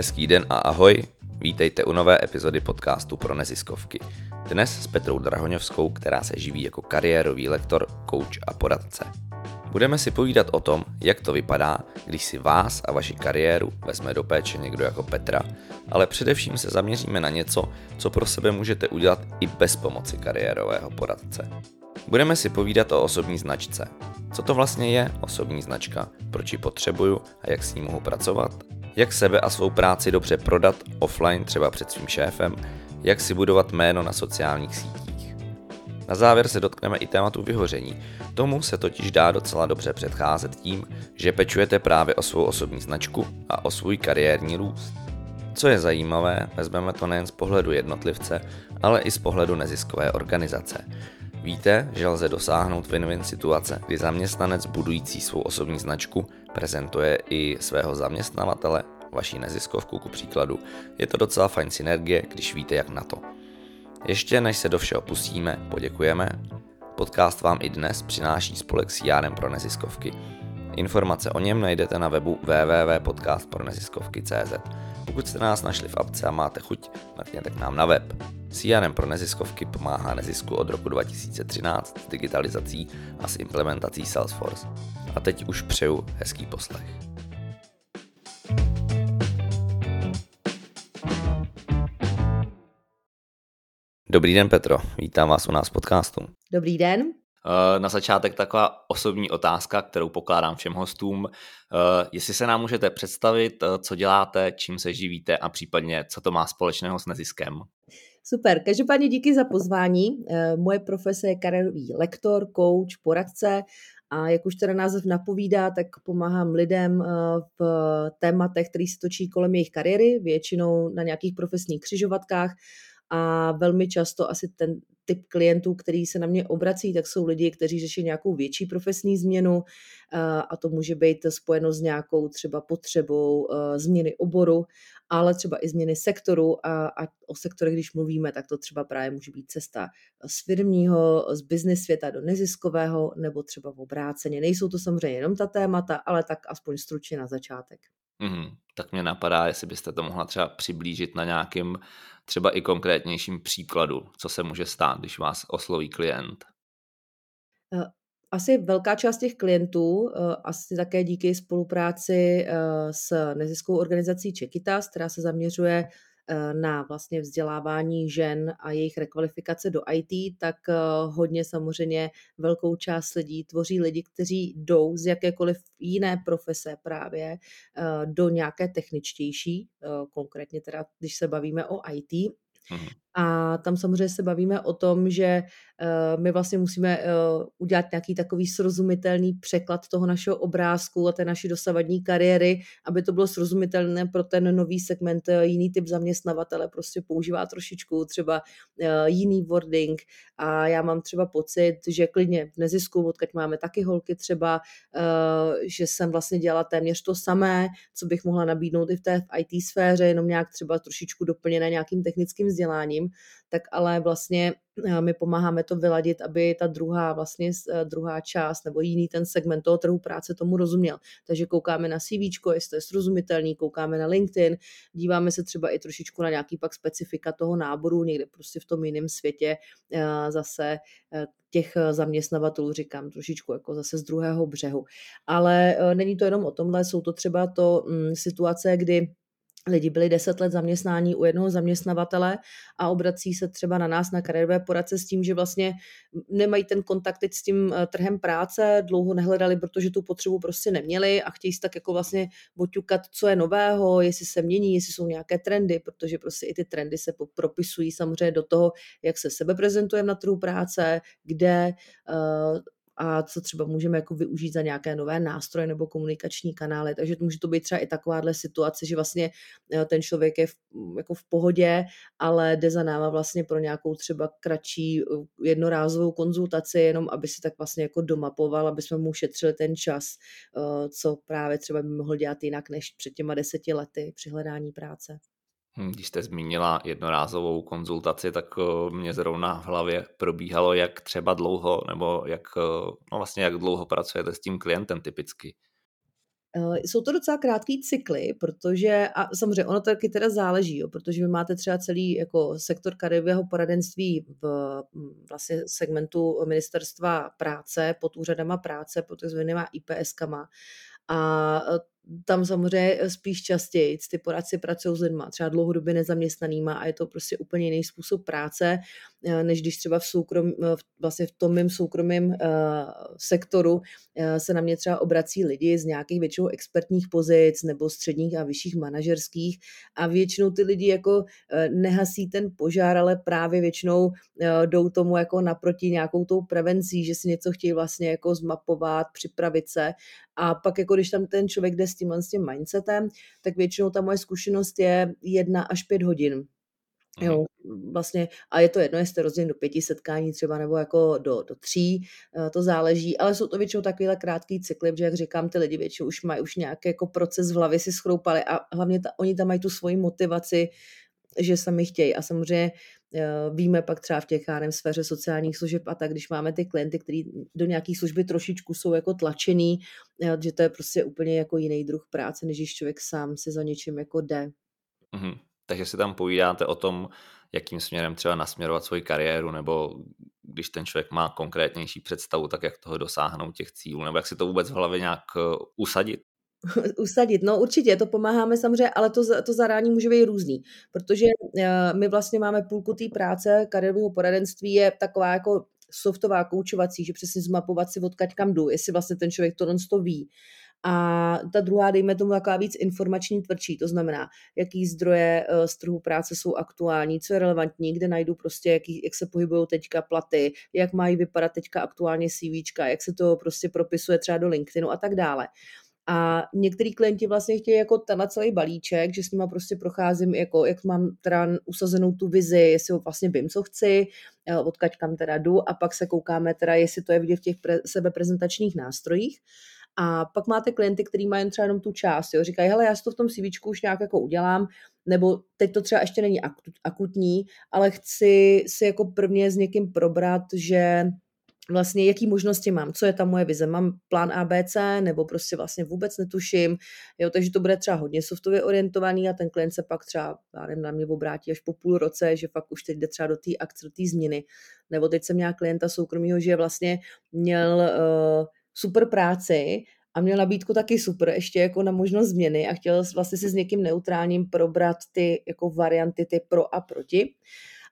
Hezký den a ahoj, vítejte u nové epizody podcastu pro neziskovky. Dnes s Petrou Drahoňovskou, která se živí jako kariérový lektor, coach a poradce. Budeme si povídat o tom, jak to vypadá, když si vás a vaši kariéru vezme do péče někdo jako Petra, ale především se zaměříme na něco, co pro sebe můžete udělat i bez pomoci kariérového poradce. Budeme si povídat o osobní značce. Co to vlastně je osobní značka, proč ji potřebuju a jak s ní mohu pracovat? Jak sebe a svou práci dobře prodat offline třeba před svým šéfem? Jak si budovat jméno na sociálních sítích? Na závěr se dotkneme i tématu vyhoření. Tomu se totiž dá docela dobře předcházet tím, že pečujete právě o svou osobní značku a o svůj kariérní růst. Co je zajímavé, vezmeme to nejen z pohledu jednotlivce, ale i z pohledu neziskové organizace. Víte, že lze dosáhnout win-win situace, kdy zaměstnanec budující svou osobní značku prezentuje i svého zaměstnavatele, vaší neziskovku ku příkladu. Je to docela fajn synergie, když víte jak na to. Ještě než se do všeho pustíme, poděkujeme. Podcast vám i dnes přináší spolek CRM pro neziskovky. Informace o něm najdete na webu www.podcastproneziskovky.cz. Pokud jste nás našli v apce a máte chuť, mrkněte k nám na web. CRM pro neziskovky pomáhá nezisku od roku 2013 s digitalizací a s implementací Salesforce. A teď už přeju hezký poslech. Dobrý den Petro, vítám vás u nás v podcastu. Dobrý den. Eh, na začátek taková osobní otázka, kterou pokládám všem hostům. Eh, jestli se nám můžete představit, eh, co děláte, čím se živíte a případně co to má společného s neziskem? Super, každopádně díky za pozvání. Moje profese je kariérový lektor, coach, poradce a jak už teda název napovídá, tak pomáhám lidem v tématech, které se točí kolem jejich kariéry, většinou na nějakých profesních křižovatkách a velmi často asi ten typ klientů, který se na mě obrací, tak jsou lidi, kteří řeší nějakou větší profesní změnu a to může být spojeno s nějakou třeba potřebou změny oboru, ale třeba i změny sektoru a, a o sektorech, když mluvíme, tak to třeba právě může být cesta z firmního, z business světa do neziskového nebo třeba v obráceně. Nejsou to samozřejmě jenom ta témata, ale tak aspoň stručně na začátek. Mm, tak mě napadá, jestli byste to mohla třeba přiblížit na nějakým třeba i konkrétnějším příkladu, co se může stát, když vás osloví klient. Eh, asi velká část těch klientů, eh, asi také díky spolupráci eh, s neziskovou organizací Čekitas, která se zaměřuje na vlastně vzdělávání žen a jejich rekvalifikace do IT, tak eh, hodně samozřejmě velkou část lidí tvoří lidi, kteří jdou z jakékoliv jiné profese právě eh, do nějaké techničtější, konkrétně teda, když se bavíme o IT. Mhm. A tam samozřejmě se bavíme o tom, že uh, my vlastně musíme uh, udělat nějaký takový srozumitelný překlad toho našeho obrázku a té naší dosavadní kariéry, aby to bylo srozumitelné pro ten nový segment, uh, jiný typ zaměstnavatele. Prostě používá trošičku třeba jiný wording. A já mám třeba pocit, že klidně v nezisku, odkud máme taky holky třeba, že jsem vlastně dělala téměř to samé, co bych mohla nabídnout i v té IT sféře, jenom nějak třeba trošičku doplněné nějakým technickým vzděláním, tak ale vlastně eh, my pomáháme to vyladit, aby ta druhá vlastně eh, druhá část nebo jiný ten segment toho trhu práce tomu rozuměl. Takže koukáme na CV, jestli to je srozumitelný, koukáme na LinkedIn, díváme se třeba i trošičku na nějaký pak specifika toho náboru, někde prostě v tom jiném světě eh, zase těch zaměstnavatelů, říkám trošičku jako zase z druhého břehu. Ale není to jenom o tomhle, jsou to třeba to mm, situace, kdy lidi byli deset let zaměstnání u jednoho zaměstnavatele a obrací se třeba na nás na kariérové poradce s tím, že vlastně nemají ten kontakt teď s tím eh, trhem práce, dlouho nehledali, protože tu potřebu prostě neměli a chtějí si tak jako vlastně oťukat, co je nového, jestli se mění, jestli jsou nějaké trendy, protože prostě i ty trendy se propisují samozřejmě do toho, jak se sebe prezentujeme na trhu práce, kde uh, a co třeba můžeme jako využít za nějaké nové nástroje nebo komunikační kanály. Takže to může to být třeba i takováhle situace, že vlastně eh, ten člověk je v, mm, jako v pohodě, ale jde za náma vlastně pro nějakou třeba kratší eh, jednorázovou konzultaci, jenom aby si tak vlastně jako domapoval, aby jsme mu ušetřili ten čas, eh, co právě třeba by mohl dělat jinak než před těma deseti lety při hledání práce. Hm, když jste zmínila jednorázovou konzultaci, tak eh, mě zrovna v hlavě probíhalo, jak třeba dlouho, nebo jak, eh, no vlastně jak dlouho pracujete s tím klientem typicky. Uh, jsou to docela krátký cykly, protože, a samozřejmě ono taky teda záleží, jo, protože vy máte třeba celý jako sektor kariérového poradenství v mm, vlastně segmentu ministerstva práce, pod úřadama práce, pod takzvanýma IPS-kama a tam samozřejmě spíš častěji ty poradci pracují s lidma, třeba dlouhodobě nezaměstnanýma a je to prostě úplně jiný způsob práce, eh, než když třeba v soukrom, eh, vlastně v tom mým soukromém uh, sektoru uh, se na mě třeba obrací lidi z nějakých většinou expertních pozic nebo středních a vyšších manažerských a většinou ty lidi jako uh, nehasí ten požár, ale právě většinou uh, jdou tomu jako naproti nějakou tou prevencí, že si něco chtějí vlastně jako zmapovat, připravit se a pak jako když tam ten člověk jde s tímhle s tím mindsetem, tak většinou ta moje zkušenost je jedna až pět hodin. Jo, vlastně, a je to jedno, jestli rozdělen do pěti setkání třeba nebo jako do, do tří, eh, to záleží, ale jsou to většinou takovýhle krátký cykly, protože jak říkám, ty lidi většinou už mají už nějaký jako proces v hlavě si schroupali a hlavně ta, oni tam mají tu svoji motivaci, že sami chtějí. A samozřejmě víme pak třeba v těch HRM sféře sociálních služeb a tak, když máme ty klienty, kteří do nějaké služby trošičku jsou jako tlačený, eh, že to je prostě úplně jako jiný druh práce, než když člověk sám se za něčím jako jde. Mm-hmm. Takže si tam povídáte o tom, jakým směrem třeba nasměrovat svoji kariéru, nebo když ten člověk má konkrétnější představu, tak jak toho dosáhnout těch cílů, nebo jak si to vůbec v hlavě nějak eh, usadit. usadit. No určitě, to pomáháme samozřejmě, ale to, to zadání může být různý, protože uh, my vlastně máme půlku té práce, kariérového poradenství je taková jako softová, koučovací, že přesně zmapovat si odkaď kam jdu, jestli vlastně ten člověk to to ví. A ta druhá, dejme tomu, taková víc informační, tvrdší, to znamená, jaký zdroje uh, z trhu práce jsou aktuální, co je relevantní, kde najdu prostě, jaký, jak se pohybují teďka platy, jak mají vypadat teďka aktuálně CV, jak se to prostě propisuje třeba do LinkedInu a tak dále. A některý klienti vlastně chtějí jako tenhle celý balíček, že s nima prostě procházím, jako, jak mám teda usazenou tu vizi, jestli vlastně vím, co chci, eh, odkaď kam teda jdu a pak se koukáme teda, jestli to je vidět v těch pre, sebeprezentačních nástrojích. A pak máte klienty, který mají třeba jenom tu část, jo, říkají, hele, já si to v tom CV už nějak jako udělám, nebo teď to třeba ještě není akutní, ale chci si jako prvně s někým probrat, že vlastně jaký možnosti mám, co je ta moje vize. Mám plán ABC nebo prostě vlastně vůbec netuším, jo, takže to bude třeba hodně softově orientovaný a ten klient se pak třeba já nevím, na mě obrátí až po půl roce, že fakt už teď jde třeba do té akce, do té změny. Nebo teď jsem měla klienta soukromého, že vlastně měl uh, super práci a měl nabídku taky super, ještě jako na možnost změny a chtěl vlastně si s někým neutrálním probrat ty jako varianty, ty pro a proti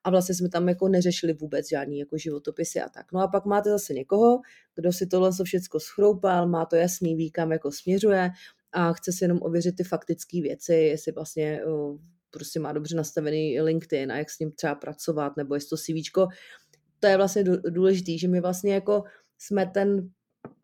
a vlastně jsme tam jako neřešili vůbec žádný jako životopisy a tak. No a pak máte zase někoho, kdo si tohle všechno schroupal, má to jasný, ví, kam jako směřuje a chce si jenom ověřit ty faktické věci, jestli vlastně prostě má dobře nastavený LinkedIn a jak s ním třeba pracovat, nebo jestli to CV. To je vlastně důležité, že my vlastně jako jsme ten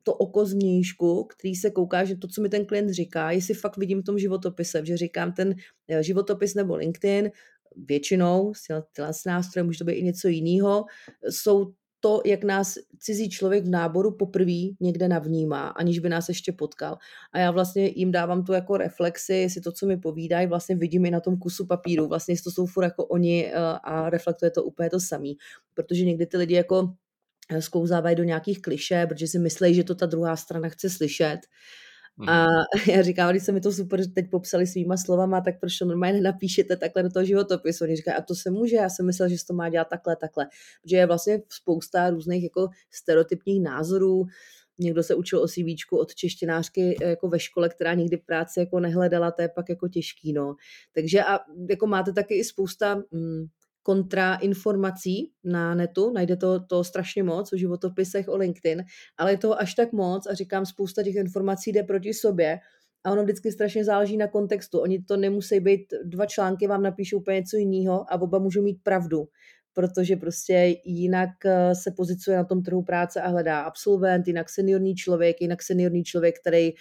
to oko změjšku, který se kouká, že to, co mi ten klient říká, jestli fakt vidím v tom životopise, že říkám ten eh, životopis nebo LinkedIn, většinou, tyhle nástroje, může to být i něco jiného, jsou to, jak nás cizí člověk v náboru poprvé někde navnímá, aniž by nás ještě potkal. A já vlastně jim dávám tu jako reflexi, jestli to, co mi povídají, vlastně vidím i na tom kusu papíru. Vlastně jestli to jsou furt jako oni eh, a reflektuje to úplně to samý. Protože někdy ty lidi jako eh, skouzávají do nějakých kliše, protože si myslí, že to ta druhá strana chce slyšet. Mm. A já říkám, když se mi to super teď popsali svýma slovama, tak proč to normálně nenapíšete takhle do toho životopisu? Oni říkají, a to se může, já jsem myslel, že se to má dělat takhle, takhle. Protože je vlastně spousta různých jako stereotypních názorů, někdo se učil o CV od češtinářky eh, jako ve škole, která nikdy práci jako nehledala, to je pak jako těžký, no. Takže a jako máte taky i spousta mm, kontrainformací na netu, najde to, to strašně moc o životopisech, o LinkedIn, ale je toho až tak moc a říkám, spousta těch informací jde proti sobě a ono vždycky strašně záleží na kontextu. Oni to nemusí být, dva články vám napíšou úplně něco jiného a oba můžou mít pravdu, protože prostě jinak eh, se pozicuje na tom trhu práce a hledá absolvent, jinak seniorní člověk, jinak seniorní člověk, který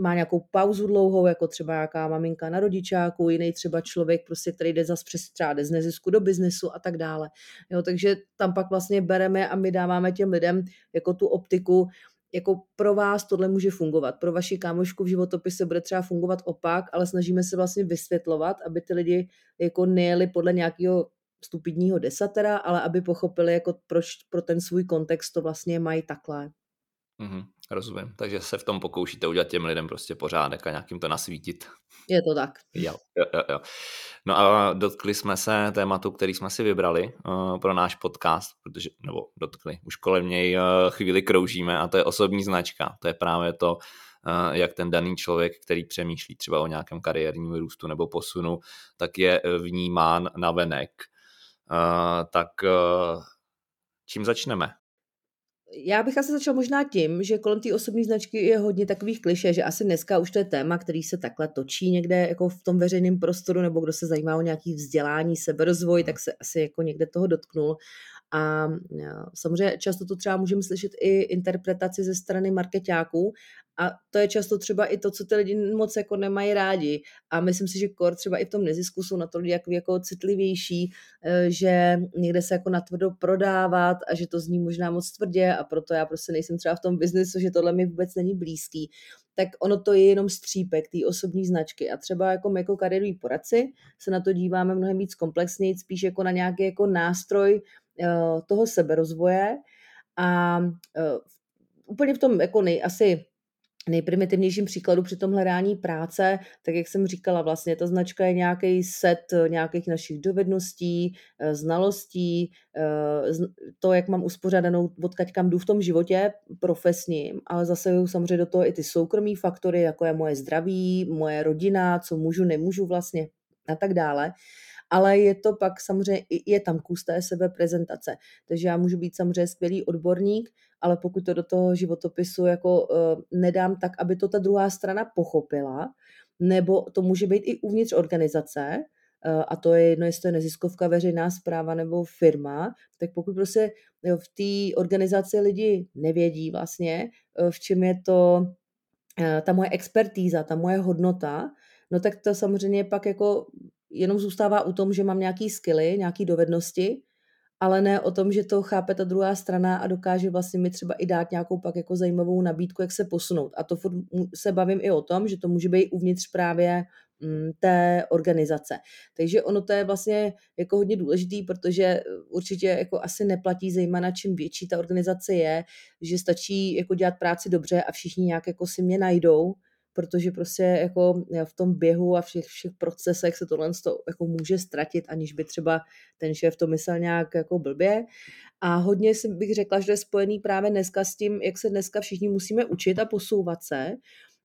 má nějakou pauzu dlouhou, jako třeba nějaká maminka na rodičáku, jiný třeba člověk, prostě, který jde zase přes třeba z nezisku do biznesu a tak dále. Jo, takže tam pak vlastně bereme a my dáváme těm lidem jako tu optiku, jako pro vás tohle může fungovat. Pro vaši kámošku v životopise bude třeba fungovat opak, ale snažíme se vlastně vysvětlovat, aby ty lidi jako nejeli podle nějakého stupidního desatera, ale aby pochopili, jako proč pro ten svůj kontext to vlastně mají takhle. Mm-hmm, rozumím. Takže se v tom pokoušíte udělat těm lidem prostě pořádek a nějakým to nasvítit. Je to tak. Jo, jo, jo, jo. No a dotkli jsme se tématu, který jsme si vybrali uh, pro náš podcast, protože, nebo dotkli, už kolem něj uh, chvíli kroužíme a to je osobní značka. To je právě to, uh, jak ten daný člověk, který přemýšlí třeba o nějakém kariérním růstu nebo posunu, tak je vnímán na venek. Uh, tak uh, čím začneme? Já bych asi začal možná tím, že kolem té osobní značky je hodně takových kliše, že asi dneska už to je téma, který se takhle točí někde jako v tom veřejném prostoru, nebo kdo se zajímá o nějaký vzdělání, seberozvoj, tak se asi jako někde toho dotknul. A samozřejmě často to třeba můžeme slyšet i interpretaci ze strany marketáků a to je často třeba i to, co ty lidi moc jako nemají rádi. A myslím si, že kor třeba i v tom nezisku jsou na to lidi jako, jako citlivější, eh, že někde se jako natvrdo prodávat a že to zní možná moc tvrdě a proto já prostě nejsem třeba v tom biznesu, že tohle mi vůbec není blízký. Tak ono to je jenom střípek té osobní značky. A třeba jako my jako kariéroví poradci se na to díváme mnohem víc komplexněji, spíš jako na nějaký jako nástroj toho seberozvoje. A eh, úplně v tom jako nej, asi nejprimitivnějším příkladu při tom hledání práce, tak jak jsem říkala, vlastně ta značka je nějaký set eh, nějakých našich dovedností, eh, znalostí, eh, to, jak mám uspořádanou, odkaď kam jdu v tom životě profesním, ale zase samozřejmě do toho i ty soukromí faktory, jako je moje zdraví, moje rodina, co můžu, nemůžu vlastně a tak dále ale je to pak samozřejmě, je tam kus té sebeprezentace. Takže já můžu být samozřejmě skvělý odborník, ale pokud to do toho životopisu jako uh, nedám tak, aby to ta druhá strana pochopila, nebo to může být i uvnitř organizace, uh, a to je jedno, jestli to je neziskovka, veřejná zpráva nebo firma, tak pokud prostě jo, v té organizaci lidi nevědí vlastně, uh, v čem je to ta moje expertíza, ta moje hodnota, no tak to samozřejmě pak jako jenom zůstává u tom, že mám nějaký skily, nějaký dovednosti, ale ne o tom, že to chápe ta druhá strana a dokáže vlastně mi třeba i dát nějakou pak jako zajímavou nabídku, jak se posunout. A to se bavím i o tom, že to může být uvnitř právě mm, té organizace. Takže ono to je vlastně jako hodně důležitý, protože určitě jako asi neplatí zejména čím větší ta organizace je, že stačí jako dělat práci dobře a všichni nějak jako si mě najdou, protože prostě jako v tom běhu a všech, všech procesech se tohle jako může ztratit, aniž by třeba ten šéf to myslel nějak jako blbě. A hodně bych řekla, že je spojený právě dneska s tím, jak se dneska všichni musíme učit a posouvat se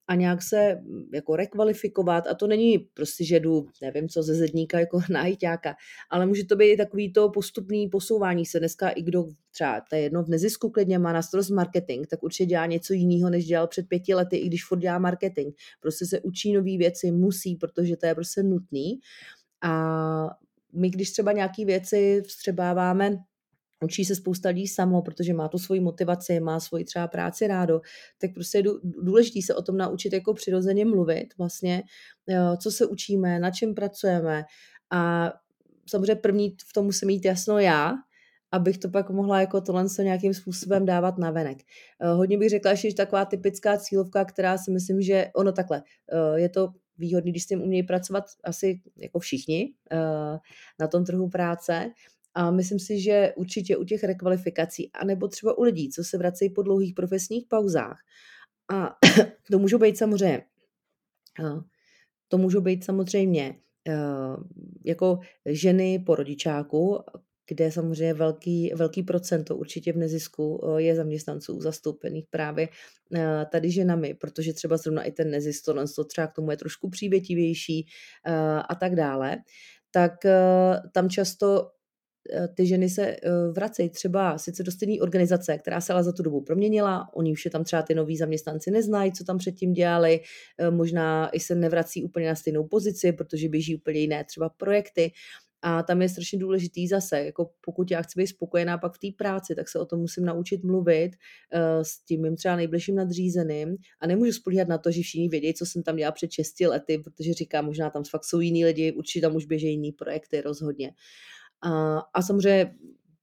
a nějak se mm, jako rekvalifikovat a to není prostě, že jdu, nevím co, ze zedníka jako na hejťáka, ale může to být takový to postupný posouvání se. Dneska i kdo třeba, to je jedno v nezisku klidně má na starost marketing, tak určitě dělá něco jiného, než dělal před pěti lety, i když furt dělá marketing. Prostě se učí nové věci, musí, protože to je prostě nutný. A my, když třeba nějaké věci vstřebáváme učí se spousta lidí samo, protože má tu svoji motivaci, má svoji třeba práci rádo, tak prostě je důležité se o tom naučit jako přirozeně mluvit vlastně, co se učíme, na čem pracujeme a samozřejmě první v tom musím mít jasno já, abych to pak mohla jako tohle se nějakým způsobem dávat na venek. Hodně bych řekla, že je taková typická cílovka, která si myslím, že ono takhle, je to výhodný, když s tím umějí pracovat asi jako všichni na tom trhu práce, a myslím si, že určitě u těch rekvalifikací, anebo třeba u lidí, co se vracejí po dlouhých profesních pauzách, a to můžou být samozřejmě, to můžou být samozřejmě jako ženy po rodičáku, kde samozřejmě velký, velký procento určitě v nezisku je zaměstnanců zastoupených právě tady ženami, protože třeba zrovna i ten nezisk, to třeba k tomu je trošku přívětivější a tak dále, tak tam často ty ženy se eh, vracejí třeba sice do stejné organizace, která se ale za tu dobu proměnila, oni už je tam třeba ty noví zaměstnanci neznají, co tam předtím dělali, eh, možná i se nevrací úplně na stejnou pozici, protože běží úplně jiné třeba projekty. A tam je strašně důležitý zase, jako pokud já chci být spokojená pak v té práci, tak se o tom musím naučit mluvit s tím mým třeba nejbližším nadřízeným a nemůžu spolíhat na to, že všichni vědí, co jsem tam dělala před 6 lety, protože říkám, možná tam fakt jsou jiní lidi, určitě tam už běží jiný projekty rozhodně. A, a samozřejmě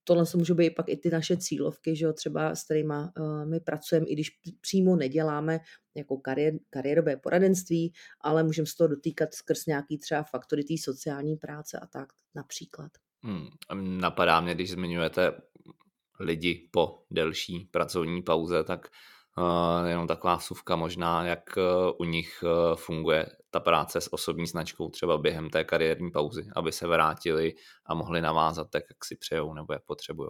tohle se můžou být pak i ty naše cílovky, že jo, třeba s kterými uh, my pracujeme, i když přímo neděláme jako kariér, kariérové poradenství, ale můžeme se toho dotýkat skrz nějaký třeba faktory té sociální práce a tak například. Hmm, napadá mě, když zmiňujete lidi po delší pracovní pauze, tak Uh, jenom taková suvka možná, jak uh, u nich uh, funguje ta práce s osobní značkou třeba během té kariérní pauzy, aby se vrátili a mohli navázat tak, jak si přejou nebo jak potřebují.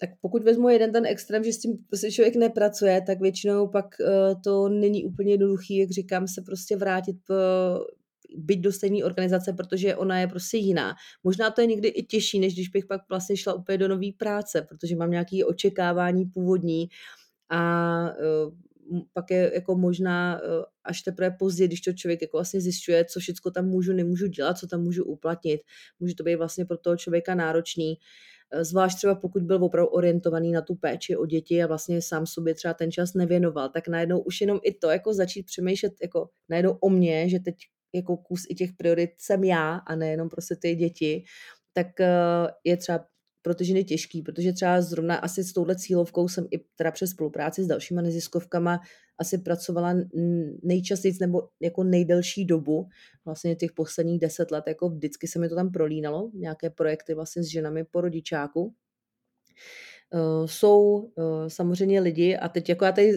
Tak pokud vezmu jeden ten extrém, že s tím prostě člověk nepracuje, tak většinou pak uh, to není úplně jednoduchý, jak říkám, se prostě vrátit po, byť do stejné organizace, protože ona je prostě jiná. Možná to je někdy i těžší, než když bych pak vlastně šla úplně do nové práce, protože mám nějaké očekávání původní a uh, pak je jako možná uh, až teprve později, když to člověk jako vlastně zjišťuje, co všechno tam můžu, nemůžu dělat, co tam můžu uplatnit. Může to být vlastně pro toho člověka náročný. Eh, zvlášť třeba pokud byl opravdu orientovaný na tu péči o děti a vlastně sám sobě třeba ten čas nevěnoval, tak najednou už jenom i to jako začít přemýšlet jako najednou o mě, že teď jako kus i těch priorit jsem já a nejenom prostě ty děti, tak eh, je třeba pro ty ženy těžký, protože třeba zrovna asi s touhle cílovkou jsem i teda přes spolupráci s dalšíma neziskovkama asi pracovala nejčastěji nebo jako nejdelší dobu, vlastně těch posledních deset let, jako vždycky se mi to tam prolínalo, nějaké projekty vlastně s ženami po rodičáku. Uh, jsou uh, samozřejmě lidi, a teď jako já tady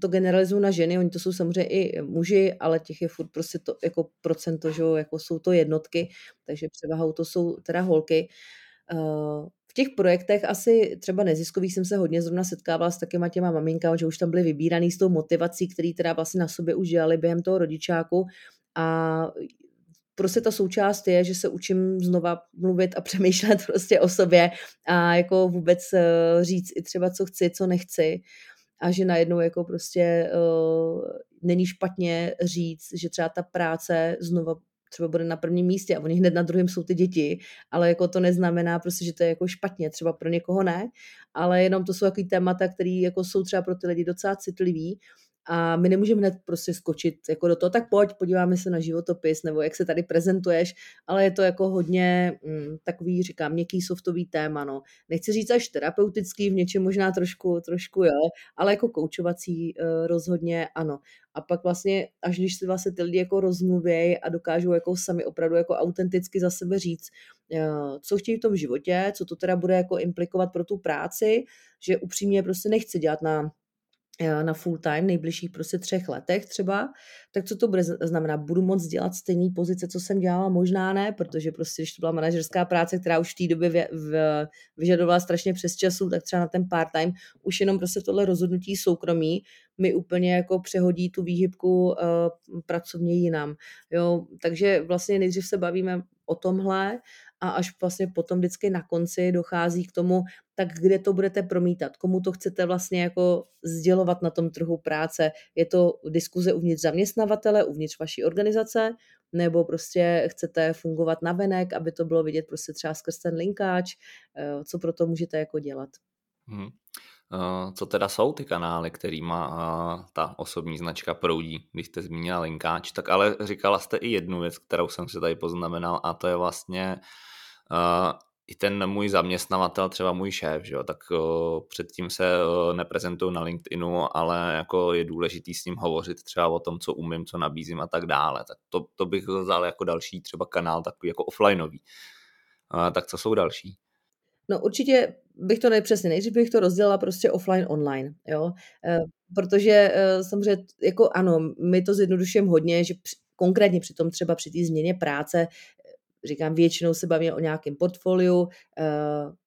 to generalizuju na ženy, oni to jsou samozřejmě i muži, ale těch je furt prostě to jako procento, že jako jsou to jednotky, takže převahou to jsou teda holky. Uh, v těch projektech asi třeba neziskových jsem se hodně zrovna setkávala s takýma těma maminkama, že už tam byly vybíraný s tou motivací, který teda vlastně na sobě už dělali během toho rodičáku. A prostě ta součást je, že se učím znova mluvit a přemýšlet prostě o sobě a jako vůbec eh, říct i třeba, co chci, co nechci. A že najednou jako prostě uh, není špatně říct, že třeba ta práce znova třeba bude na prvním místě a oni hned na druhém jsou ty děti, ale jako to neznamená prostě, že to je jako špatně, třeba pro někoho ne, ale jenom to jsou takový témata, které jako jsou třeba pro ty lidi docela citlivý a my nemůžeme hned prostě skočit jako do toho, tak pojď, podíváme se na životopis, nebo jak se tady prezentuješ, ale je to jako hodně mm, takový, říkám, měkký softový téma, no. Nechci říct až terapeutický, v něčem možná trošku, trošku jo, ale jako koučovací uh, rozhodně ano. A pak vlastně, až když si vlastně ty lidi jako rozmluvějí a dokážou jako sami opravdu jako autenticky za sebe říct, uh, co chtějí v tom životě, co to teda bude jako implikovat pro tu práci, že upřímně prostě nechci dělat na Eh, na full time, nejbližších prostě třech letech třeba, tak co to bude znamenat? Budu moc dělat stejné pozice, co jsem dělala? Možná ne, protože prostě, když to byla manažerská práce, která už v té době v, v, vyžadovala strašně přes času, tak třeba na ten part-time už jenom prostě tohle rozhodnutí soukromí mi úplně jako přehodí tu výhybku uh, pracovně jinam. Jo, takže vlastně nejdřív se bavíme o tomhle a až vlastně potom vždycky na konci dochází k tomu, tak kde to budete promítat, komu to chcete vlastně jako sdělovat na tom trhu práce. Je to diskuze uvnitř zaměstnavatele, uvnitř vaší organizace, nebo prostě chcete fungovat na venek, aby to bylo vidět prostě třeba skrz ten linkáč, eh, co pro to můžete jako dělat. Hmm. Co teda jsou ty kanály, kterýma ta osobní značka proudí, když jste zmínila linkáč, tak ale říkala jste i jednu věc, kterou jsem si tady poznamenal a to je vlastně uh, i ten můj zaměstnavatel, třeba můj šéf, že jo, tak uh, předtím se uh, neprezentuju na LinkedInu, ale jako je důležitý s ním hovořit třeba o tom, co umím, co nabízím a tak dále. Tak to, to bych vzal jako další třeba kanál takový jako offlineový. Uh, tak co jsou další? No určitě bych to nepřesně, nejdřív bych to rozdělila prostě offline, online, jo, e, protože e, samozřejmě, jako ano, my to zjednodušujeme hodně, že při, konkrétně při tom třeba při té změně práce říkám, většinou se bavíme o nějakém portfoliu, eh,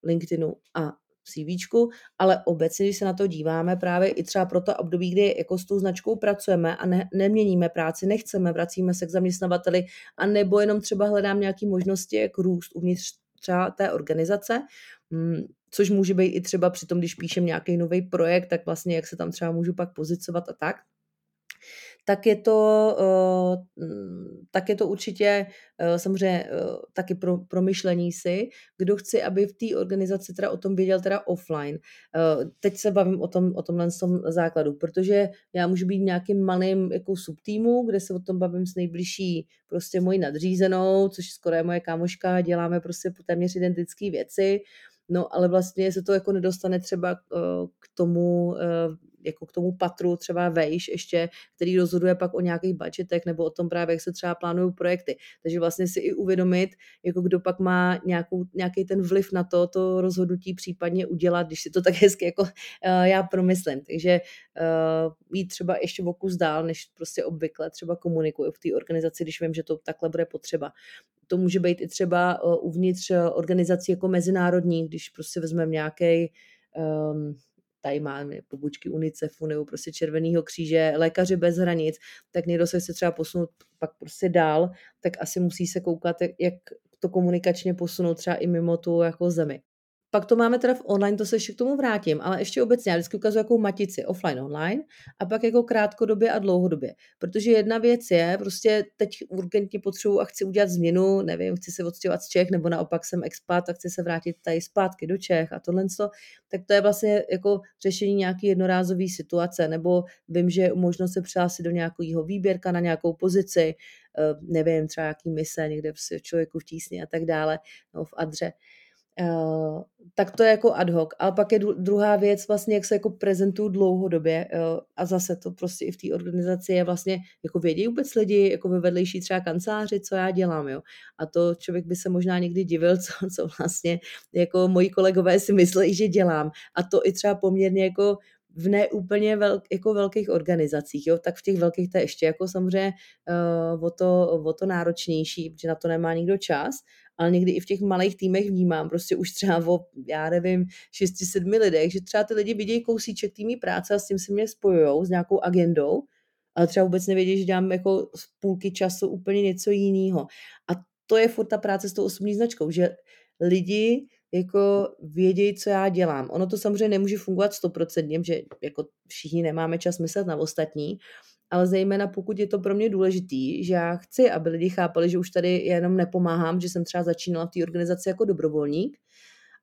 LinkedInu a CVčku, ale obecně, když se na to díváme právě i třeba pro to období, kdy jako s tou značkou pracujeme a ne, neměníme práci, nechceme, vracíme se k zaměstnavateli a nebo jenom třeba hledám nějaké možnosti, jak růst uvnitř třeba té organizace, mm, což může být i třeba při tom, když píšem nějaký nový projekt, tak vlastně jak se tam třeba můžu pak pozicovat a tak tak je to, eh, mm, tak je to určitě eh, samozřejmě eh, taky pro, promyšlení si, kdo chci, aby v té organizaci teda o tom věděl teda offline. Teď se bavím o tom, o tomhle tom základu, protože já můžu být nějakým malým jako subtýmu, kde se o tom bavím s nejbližší prostě mojí nadřízenou, což skoro je moje kámoška, děláme prostě téměř identické věci, No, ale vlastně se to jako nedostane třeba k tomu jako k tomu patru třeba vejš ještě, který rozhoduje pak o nějakých budgetech nebo o tom právě, jak se třeba plánují projekty. Takže vlastně si i uvědomit, jako kdo pak má nějakou, nějaký ten vliv na to, to rozhodnutí případně udělat, když si to tak hezky jako uh, já promyslím. Takže uh, jít třeba ještě o kus dál, než prostě obvykle třeba komunikuju v té organizaci, když vím, že to takhle bude potřeba. To může být i třeba uh, uvnitř organizací jako mezinárodní, když prostě vezmeme nějaký um, tady máme pobočky UNICEFu nebo prostě Červeného kříže, lékaři bez hranic, tak někdo se chce třeba posunout pak prostě dál, tak asi musí se koukat, jak to komunikačně posunout třeba i mimo tu jako zemi. Pak to máme teda v online, to se ještě k tomu vrátím, ale ještě obecně, já vždycky ukazuju jakou matici offline, online a pak jako krátkodobě a dlouhodobě. Protože jedna věc je, prostě teď urgentně potřebuji a chci udělat změnu, nevím, chci se odstěhovat z Čech, nebo naopak jsem expat a chci se vrátit tady zpátky do Čech a tohle, tak to je vlastně jako řešení nějaký jednorázové situace, nebo vím, že je možnost se přihlásit do nějakého výběrka na nějakou pozici, eh, nevím, třeba nějaký mise někde v člověku v tísni a tak dále, nebo v adře. Uh, tak to je jako ad hoc. Ale pak je druhá věc, vlastně, jak se jako prezentují dlouhodobě uh, a zase to prostě i v té organizaci je vlastně, jako vědí vůbec lidi, jako ve vedlejší třeba kanceláři, co já dělám, jo. A to člověk by se možná někdy divil, co, co vlastně jako moji kolegové si myslí, že dělám. A to i třeba poměrně jako v ne úplně velk, jako velkých organizacích, jo, tak v těch velkých to je ještě jako samozřejmě uh, o, to, o to náročnější, protože na to nemá nikdo čas, ale někdy i v těch malých týmech vnímám prostě už třeba o, já nevím, 6-7 lidech, že třeba ty lidi vidějí kousíček týmí práce a s tím se mě spojují s nějakou agendou, ale třeba vůbec nevědí, že dělám jako z půlky času úplně něco jiného. A to je furt ta práce s tou osobní značkou, že lidi jako vědějí, co já dělám. Ono to samozřejmě nemůže fungovat stoprocentně, že jako všichni nemáme čas myslet na ostatní, ale zejména pokud je to pro mě důležitý, že já chci, aby lidi chápali, že už tady jenom nepomáhám, že jsem třeba začínala v té organizaci jako dobrovolník.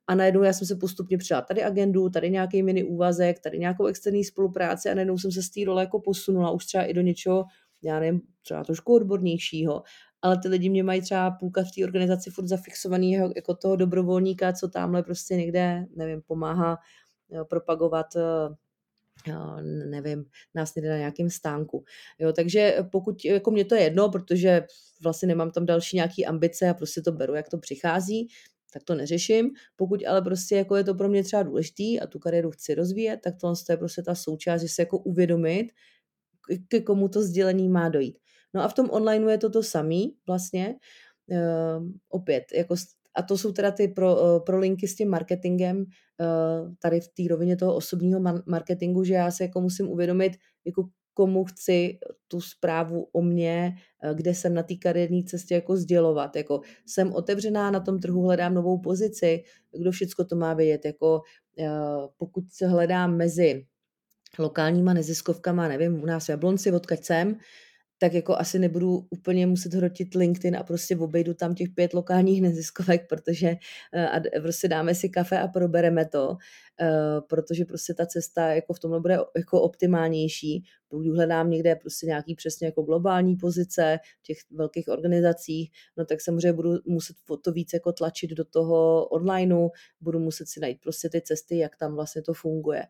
A najednou já jsem se postupně přijala tady agendu, tady nějaký mini úvazek, tady nějakou externí spolupráci a najednou jsem se z té role jako posunula už třeba i do něčeho, já nevím, třeba trošku odbornějšího, ale ty lidi mě mají třeba půlka v té organizaci furt zafixovaný jako toho dobrovolníka, co tamhle prostě někde, nevím, pomáhá propagovat nevím, nás někde na nějakém stánku. Jo, takže pokud, jako mě to je jedno, protože vlastně nemám tam další nějaký ambice a prostě to beru, jak to přichází, tak to neřeším. Pokud ale prostě jako je to pro mě třeba důležitý a tu kariéru chci rozvíjet, tak to je prostě ta součást, že se jako uvědomit, ke komu to sdělení má dojít. No a v tom onlineu je to to samý vlastně. Uh, opět, jako a to jsou teda ty pro, uh, pro linky s tím marketingem, uh, tady v té rovině toho osobního marketingu, že já se jako musím uvědomit, jako komu chci tu zprávu o mě, uh, kde jsem na té kariérní cestě jako sdělovat. Jako jsem otevřená na tom trhu, hledám novou pozici, kdo všecko to má vědět. Jako pokud se hledám mezi lokálníma neziskovkama, nevím, u nás v Jablonci, odkaď jsem, tak jako asi nebudu úplně muset hrotit LinkedIn a prostě obejdu tam těch pět lokálních neziskovek, protože eh, a prostě dáme si kafe a probereme to, eh, protože prostě ta cesta jako v tomhle bude jako optimálnější. Hledám někde prostě nějaký přesně jako globální pozice v těch velkých organizacích, no tak samozřejmě budu muset to víc jako tlačit do toho onlineu, budu muset si najít prostě ty cesty, jak tam vlastně to funguje.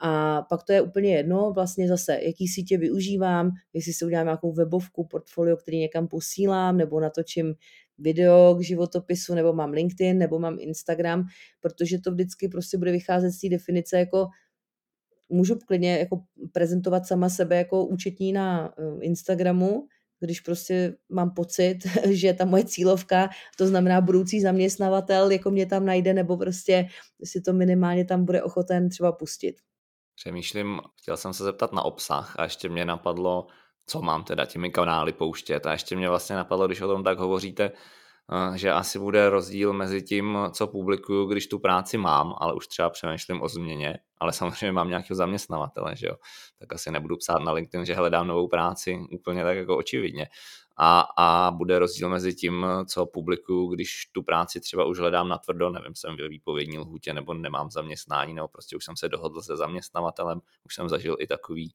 A pak to je úplně jedno, vlastně zase, jaký sítě využívám, jestli si udělám nějakou webovku, portfolio, který někam posílám, nebo natočím video k životopisu, nebo mám LinkedIn, nebo mám Instagram, protože to vždycky prostě bude vycházet z té definice jako můžu klidně jako prezentovat sama sebe jako účetní na eh, Instagramu, když prostě mám pocit, že ta moje cílovka, to znamená budoucí zaměstnavatel, jako mě tam najde, nebo prostě si to minimálně tam bude ochoten třeba pustit. Přemýšlím, chtěl jsem se zeptat na obsah a ještě mě napadlo, co mám teda těmi kanály pouštět a ještě mě vlastně napadlo, když o tom tak hovoříte, že asi bude rozdíl mezi tím, co publikuju, když tu práci mám, ale už třeba přemýšlím o změně, ale samozřejmě mám nějakého zaměstnavatele, že jo, tak asi nebudu psát na LinkedIn, že hledám novou práci, úplně tak jako očividně. A, a bude rozdíl mezi tím, co publikuju, když tu práci třeba už hledám na tvrdo, nevím, jsem ve výpovědní lhůtě nebo nemám zaměstnání, nebo prostě už jsem se dohodl se zaměstnavatelem, už jsem zažil i takový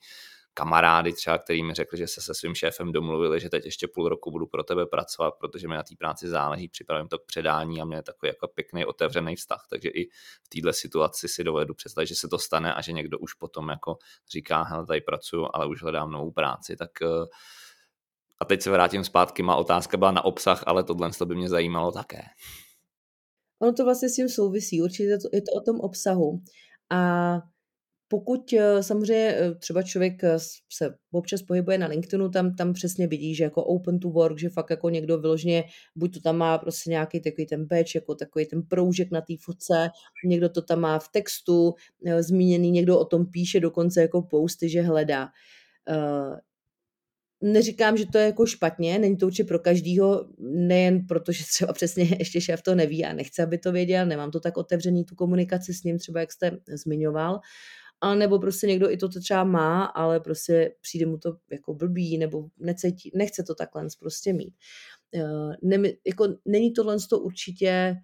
kamarády třeba, který mi řekli, že se se svým šéfem domluvili, že teď ještě půl roku budu pro tebe pracovat, protože mi na té práci záleží, připravím to k předání a mě je takový jako pěkný otevřený vztah, takže i v této situaci si dovedu představit, že se to stane a že někdo už potom jako říká, hele, tady pracuju, ale už hledám novou práci, tak eh, a teď se vrátím zpátky, má otázka byla na obsah, ale tohle by mě zajímalo také. Ono to vlastně s tím souvisí, určitě je to o tom obsahu. A pokud eh, samozřejmě eh, třeba člověk eh, se občas pohybuje na LinkedInu, tam, tam přesně vidí, že jako open to work, že fakt jako někdo vyloženě, buď to tam má prostě nějaký takový ten badge, jako takový ten proužek na té fotce, někdo to tam má v textu zmíněný, někdo o tom píše dokonce jako posty, že hledá. Neříkám, že to je jako špatně, není to určitě pro každýho, nejen proto, že třeba přesně ještě šéf to neví a nechce, aby to věděl, nemám to tak otevřený, tu komunikaci s ním, třeba jak jste zmiňoval, a nebo prostě někdo i to třeba má, ale prostě přijde mu to jako blbý, nebo necítí, nechce to takhle prostě mít. Eh, ne, jako není tohle to určitě,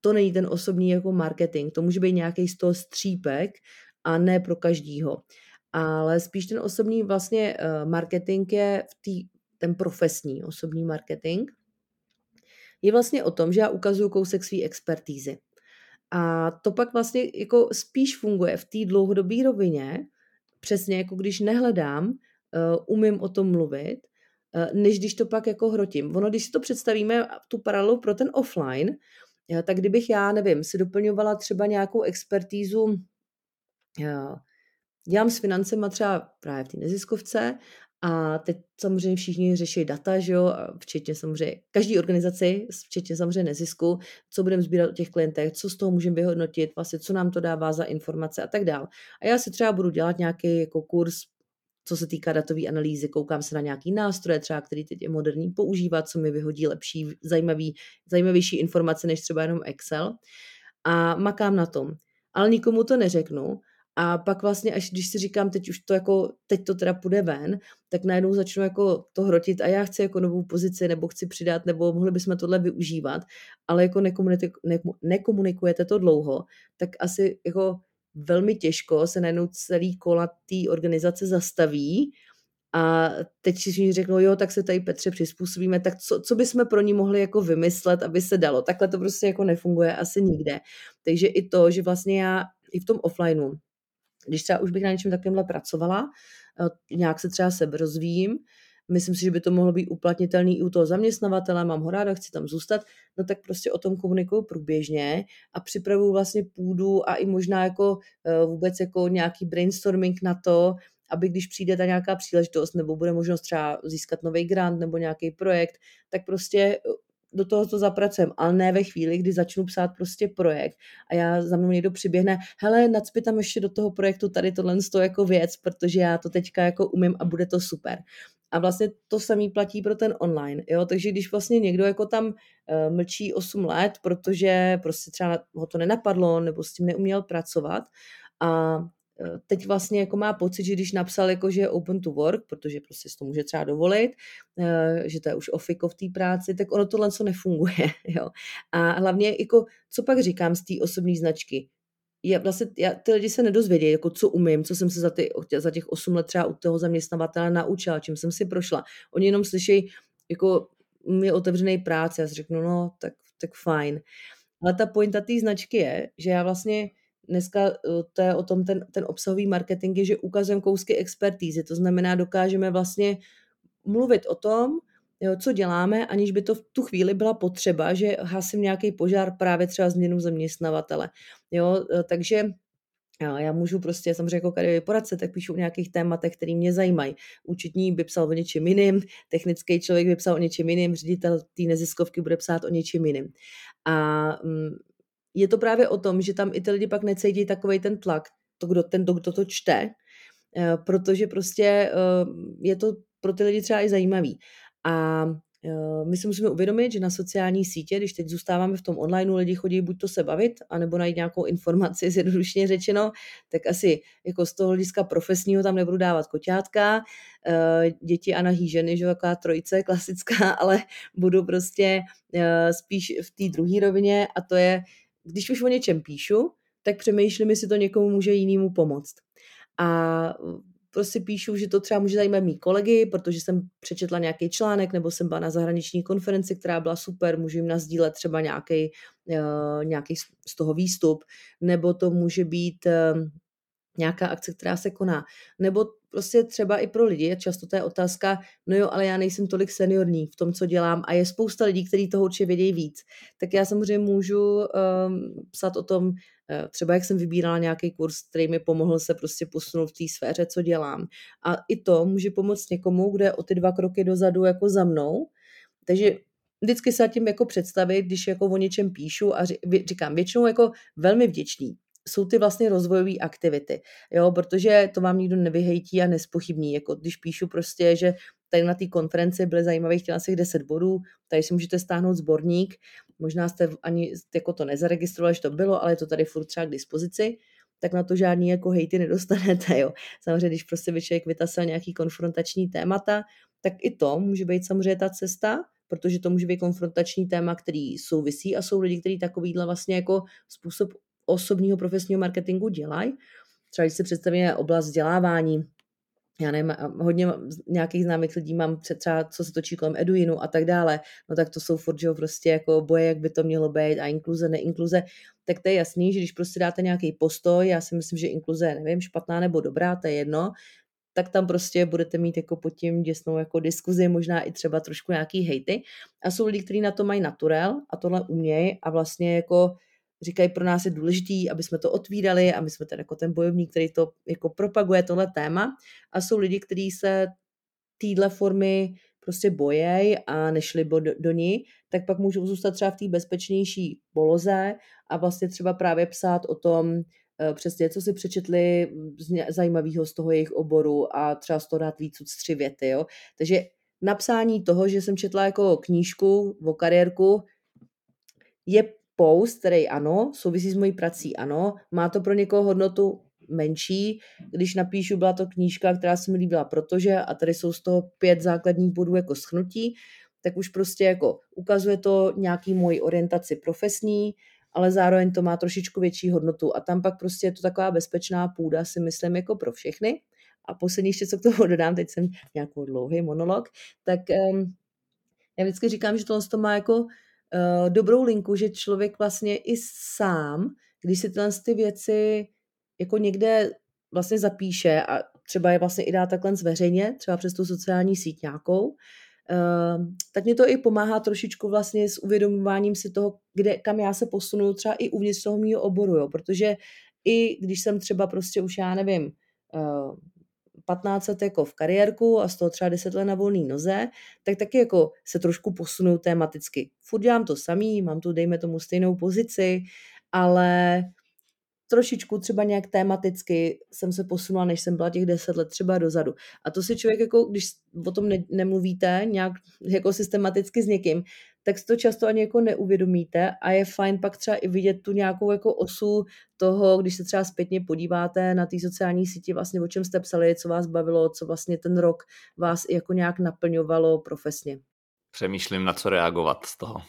to není ten osobní jako marketing, to může být nějaký z toho střípek a ne pro každýho. Ale spíš ten osobní vlastně eh, marketing je v tý, ten profesní osobní marketing, je vlastně o tom, že já ukazuju kousek své expertízy. A to pak vlastně jako spíš funguje v té dlouhodobé rovině, přesně jako když nehledám, uh, umím o tom mluvit, uh, než když to pak jako hrotím. Ono, když si to představíme, tu paralelu pro ten offline, uh, tak kdybych já, nevím, si doplňovala třeba nějakou expertízu, dělám s financema třeba právě v té neziskovce a teď samozřejmě všichni řeší data, že jo, včetně samozřejmě každý organizaci, včetně samozřejmě nezisku, co budeme sbírat o těch klientech, co z toho můžeme vyhodnotit, vlastně co nám to dává za informace a tak dále. A já si třeba budu dělat nějaký jako kurz, co se týká datové analýzy, koukám se na nějaký nástroje, třeba který teď je moderní používat, co mi vyhodí lepší, zajímavý, zajímavější informace než třeba jenom Excel. A makám na tom. Ale nikomu to neřeknu, a pak vlastně, až když si říkám, teď už to jako, teď to teda půjde ven, tak najednou začnu jako to hrotit a já chci jako novou pozici, nebo chci přidat, nebo mohli bychom tohle využívat, ale jako nekomunikujete to dlouho, tak asi jako velmi těžko se najednou celý kola té organizace zastaví a teď si řeknou, jo, tak se tady Petře přizpůsobíme, tak co, co bychom pro ní mohli jako vymyslet, aby se dalo. Takhle to prostě jako nefunguje asi nikde. Takže i to, že vlastně já i v tom offlineu když třeba už bych na něčem takovémhle pracovala, eh, nějak se třeba sebe rozvíjím, myslím si, že by to mohlo být uplatnitelný i u toho zaměstnavatele, mám ho ráda, chci tam zůstat, no tak prostě o tom komunikuju průběžně a připravuju vlastně půdu a i možná jako eh, vůbec jako nějaký brainstorming na to, aby když přijde ta nějaká příležitost nebo bude možnost třeba získat nový grant nebo nějaký projekt, tak prostě do toho to zapracujeme, ale ne ve chvíli, kdy začnu psát prostě projekt a já za mnou někdo přiběhne, hele, nacpi tam ještě do toho projektu tady tohle jako věc, protože já to teďka jako umím a bude to super. A vlastně to samý platí pro ten online, jo, takže když vlastně někdo jako tam uh, mlčí 8 let, protože prostě třeba ho to nenapadlo nebo s tím neuměl pracovat a teď vlastně jako má pocit, že když napsal jako, že je open to work, protože prostě si to může třeba dovolit, eh, že to je už ofiko v té práci, tak ono tohle co nefunguje. Jo. A hlavně jako, co pak říkám z té osobní značky, je vlastně, já, ty lidi se nedozvědí, jako co umím, co jsem se za, ty, za těch 8 let třeba u toho zaměstnavatele naučila, čím jsem si prošla. Oni jenom slyší, jako mi otevřený práce, já si řeknu, no, tak, tak fajn. Ale ta pointa té značky je, že já vlastně dneska eh, to je o tom ten, ten obsahový marketing, je, že ukazujeme kousky expertízy, to znamená, dokážeme vlastně mluvit o tom, jo, co děláme, aniž by to v tu chvíli byla potřeba, že hasím nějaký požár právě třeba změnu zaměstnavatele. Jo, eh, takže já můžu prostě samozřejmě jako kariérový poradce, tak píšu o nějakých tématech, které mě zajímají. Účetní by psal o něčem jiným, technický člověk by psal o něčem jiným, ředitel té neziskovky bude psát o něčem jiným. A mm, je to právě o tom, že tam i ty lidi pak necítí takový ten tlak, to, kdo, ten, kdo to čte, eh, protože prostě eh, je to pro ty lidi třeba i zajímavý. A eh, my si musíme uvědomit, že na sociální sítě, když teď zůstáváme v tom online, lidi chodí buď to se bavit, anebo najít nějakou informaci, zjednodušně řečeno, tak asi jako z toho hlediska profesního tam nebudu dávat koťátka, děti a nahý ženy, že taková trojice klasická, ale budu prostě spíš v té druhé rovině a to je když už o něčem píšu, tak přemýšlím, jestli to někomu může jinému pomoct. A prostě píšu, že to třeba může zajímat mý kolegy, protože jsem přečetla nějaký článek, nebo jsem byla na zahraniční konferenci, která byla super, můžu jim nazdílet třeba nějaký, uh, nějaký z toho výstup, nebo to může být uh, nějaká akce, která se koná. Nebo prostě třeba i pro lidi, často to je otázka, no jo, ale já nejsem tolik seniorní v tom, co dělám a je spousta lidí, kteří toho určitě vědějí víc. Tak já samozřejmě můžu um, psat o tom, uh, třeba jak jsem vybírala nějaký kurz, který mi pomohl se prostě posunout v té sféře, co dělám. A i to může pomoct někomu, kdo je o ty dva kroky dozadu jako za mnou. Takže vždycky se tím jako představit, když jako o něčem píšu a říkám, většinou jako velmi vděčný jsou ty vlastně rozvojové aktivity, jo, protože to vám nikdo nevyhejtí a nespochybní, jako když píšu prostě, že tady na té konferenci byly zajímavých těch asi 10 bodů, tady si můžete stáhnout sborník, možná jste ani jako to nezaregistrovali, že to bylo, ale je to tady furt třeba k dispozici, tak na to žádný jako hejty nedostanete, jo. Samozřejmě, když prostě by člověk vytasel nějaký konfrontační témata, tak i to může být samozřejmě ta cesta, protože to může být konfrontační téma, který souvisí a jsou lidi, kteří takovýhle vlastně jako způsob osobního profesního marketingu dělají. Třeba když si představíme oblast vzdělávání, já nevím, hodně nějakých známých lidí mám třeba, co se točí kolem Eduinu a tak dále, no tak to jsou furt, že prostě jako boje, jak by to mělo být a inkluze, neinkluze, tak to je jasný, že když prostě dáte nějaký postoj, já si myslím, že inkluze nevím, špatná nebo dobrá, to je jedno, tak tam prostě budete mít jako pod tím děsnou jako diskuzi, možná i třeba trošku nějaký hejty. A jsou lidi, kteří na to mají naturel a tohle umějí a vlastně jako říkají, pro nás je důležitý, aby jsme to otvírali a my jsme ten jako ten bojovník, který to jako propaguje tohle téma a jsou lidi, kteří se téhle formy prostě bojej a nešli do, do ní, tak pak můžou zůstat třeba v té bezpečnější poloze a vlastně třeba právě psát o tom, eh, přesně, co si přečetli zajímavého z toho jejich oboru a třeba z toho dát víc tři věty, jo. Takže napsání toho, že jsem četla jako knížku o kariérku, je post, který ano, souvisí s mojí prací, ano, má to pro někoho hodnotu menší, když napíšu, byla to knížka, která se mi líbila, protože, a tady jsou z toho pět základních bodů jako schnutí, tak už prostě jako ukazuje to nějaký moji orientaci profesní, ale zároveň to má trošičku větší hodnotu a tam pak prostě je to taková bezpečná půda, si myslím, jako pro všechny. A poslední ještě, co k tomu dodám, teď jsem nějakou dlouhý monolog, tak um, já vždycky říkám, že tohle to má jako uh, dobrou linku, že člověk vlastně i sám, když si tyhle ty věci jako někde vlastně zapíše a třeba je vlastně i dá takhle zveřejně, třeba přes tu sociální síť nějakou, uh, tak mě to i pomáhá trošičku vlastně s uvědomováním si toho, kde, kam já se posunu třeba i uvnitř toho mého oboru, jo, protože i když jsem třeba prostě už já nevím, uh, 15 let jako v kariérku a z toho třeba 10 let na volné noze, tak taky jako se trošku posunou tematicky. Furt dělám to samý, mám tu, dejme tomu, stejnou pozici, ale trošičku třeba nějak tematicky jsem se posunula, než jsem byla těch deset let třeba dozadu. A to si člověk, jako, když o tom ne, nemluvíte nějak jako systematicky s někým, tak si to často ani jako neuvědomíte a je fajn pak třeba i vidět tu nějakou jako osu toho, když se třeba zpětně podíváte na té sociální síti, vlastně o čem jste psali, co vás bavilo, co vlastně ten rok vás jako nějak naplňovalo profesně. Přemýšlím, na co reagovat z toho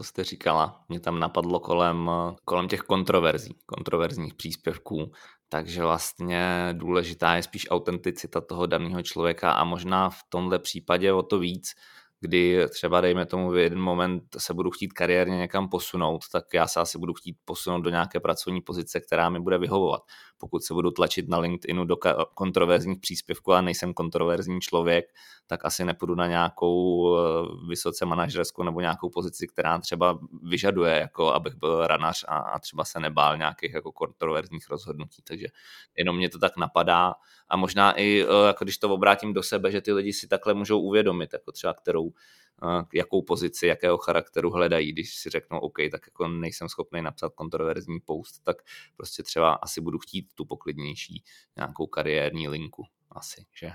co jste říkala. Mě tam napadlo kolem, kolem těch kontroverzí, kontroverzních příspěvků, takže vlastně důležitá je spíš autenticita toho daného člověka a možná v tomhle případě o to víc, kdy třeba dejme tomu v jeden moment se budu chtít kariérně někam posunout, tak já se asi budu chtít posunout do nějaké pracovní pozice, která mi bude vyhovovat. Pokud se budu tlačit na LinkedInu do kontroverzních příspěvků a nejsem kontroverzní člověk, tak asi nepůjdu na nějakou eh, vysoce manažerskou nebo nějakou pozici, která třeba vyžaduje, jako abych byl ranař a, a třeba se nebál nějakých jako kontroverzních rozhodnutí. Takže jenom mě to tak napadá a možná i eh, jako když to obrátím do sebe, že ty lidi si takhle můžou uvědomit, jako třeba kterou jakou pozici, jakého charakteru hledají, když si řeknou, OK, tak jako nejsem schopný napsat kontroverzní post, tak prostě třeba asi budu chtít tu poklidnější nějakou kariérní linku. Asi, že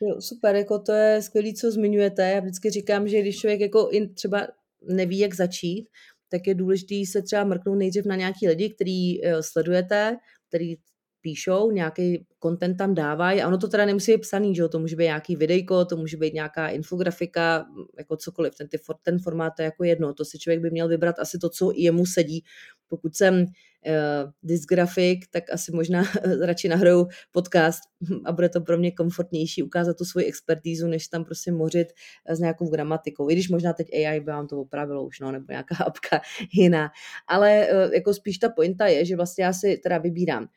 Jo, super, jako to je skvělý, co zmiňujete. Já vždycky říkám, že když člověk jako třeba neví, jak začít, tak je důležité se třeba mrknout nejdřív na nějaký lidi, který eh, sledujete, který píšou, nějaký content tam dávají a ono to teda nemusí být psaný, že jo? to může být nějaký videjko, to může být nějaká infografika, jako cokoliv, ten, ten formát to je jako jedno, to si člověk by měl vybrat asi to, co jemu sedí, pokud jsem uh, dysgrafik, tak asi možná radši nahraju podcast a bude to pro mě komfortnější ukázat tu svoji expertízu, než tam prostě mořit s nějakou gramatikou. I když možná teď AI by vám to opravilo už, no, nebo nějaká apka jiná. Ale uh, jako spíš ta pointa je, že vlastně já si teda vybírám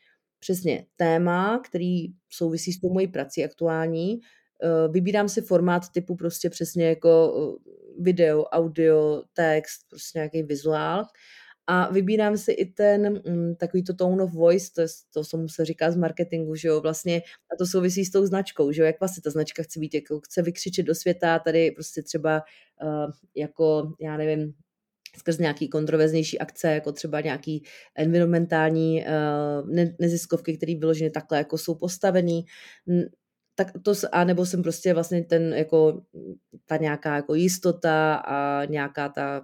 přesně téma, který souvisí s tou mojí prací aktuální, Eh, vybírám si formát typu prostě přesně jako eh, video, audio, text, prostě nějaký vizuál. A vybírám si i ten mm, takový to tone of voice, to, je, to mu se říká z marketingu, že jo, vlastně a to souvisí s tou značkou, že jo, jak vlastně ta značka chce být, jako chce vykřičet do světa, tady prostě třeba uh, jako, já nevím, skrz nějaký kontroverznější akce, jako třeba nějaký environmentální uh, neziskovky, které vyloženě takhle jako jsou postavený, tak to, a nebo jsem prostě vlastně ten, jako, ta nějaká jako jistota a nějaká ta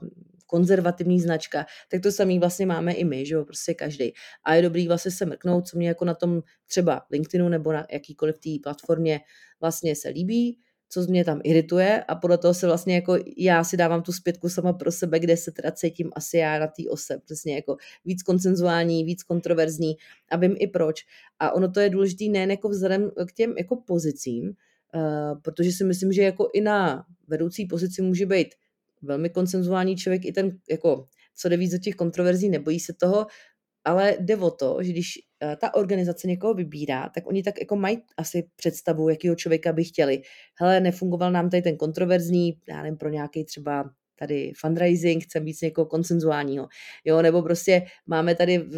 konzervativní značka, tak to samý vlastně máme i my, že jo, prostě každý. A je dobrý vlastně se mrknout, co mě jako na tom třeba LinkedInu nebo na jakýkoliv té platformě vlastně se líbí, co mě tam irituje a podle toho se vlastně jako já si dávám tu zpětku sama pro sebe, kde se teda cítím asi já na té ose, přesně jako víc koncenzuální, víc kontroverzní a vím i proč. A ono to je důležité nejen jako vzhledem k těm jako pozicím, uh, protože si myslím, že jako i na vedoucí pozici může být velmi koncenzuální člověk, i ten jako co jde víc do těch kontroverzí, nebojí se toho, ale jde o to, že když eh, ta organizace někoho vybírá, tak oni tak jako mají asi představu, jakého člověka by chtěli. Hele, nefungoval nám tady ten kontroverzní, já nevím, pro nějaký třeba tady fundraising, chcem víc někoho konsenzuálního. Jo, nebo prostě máme tady v,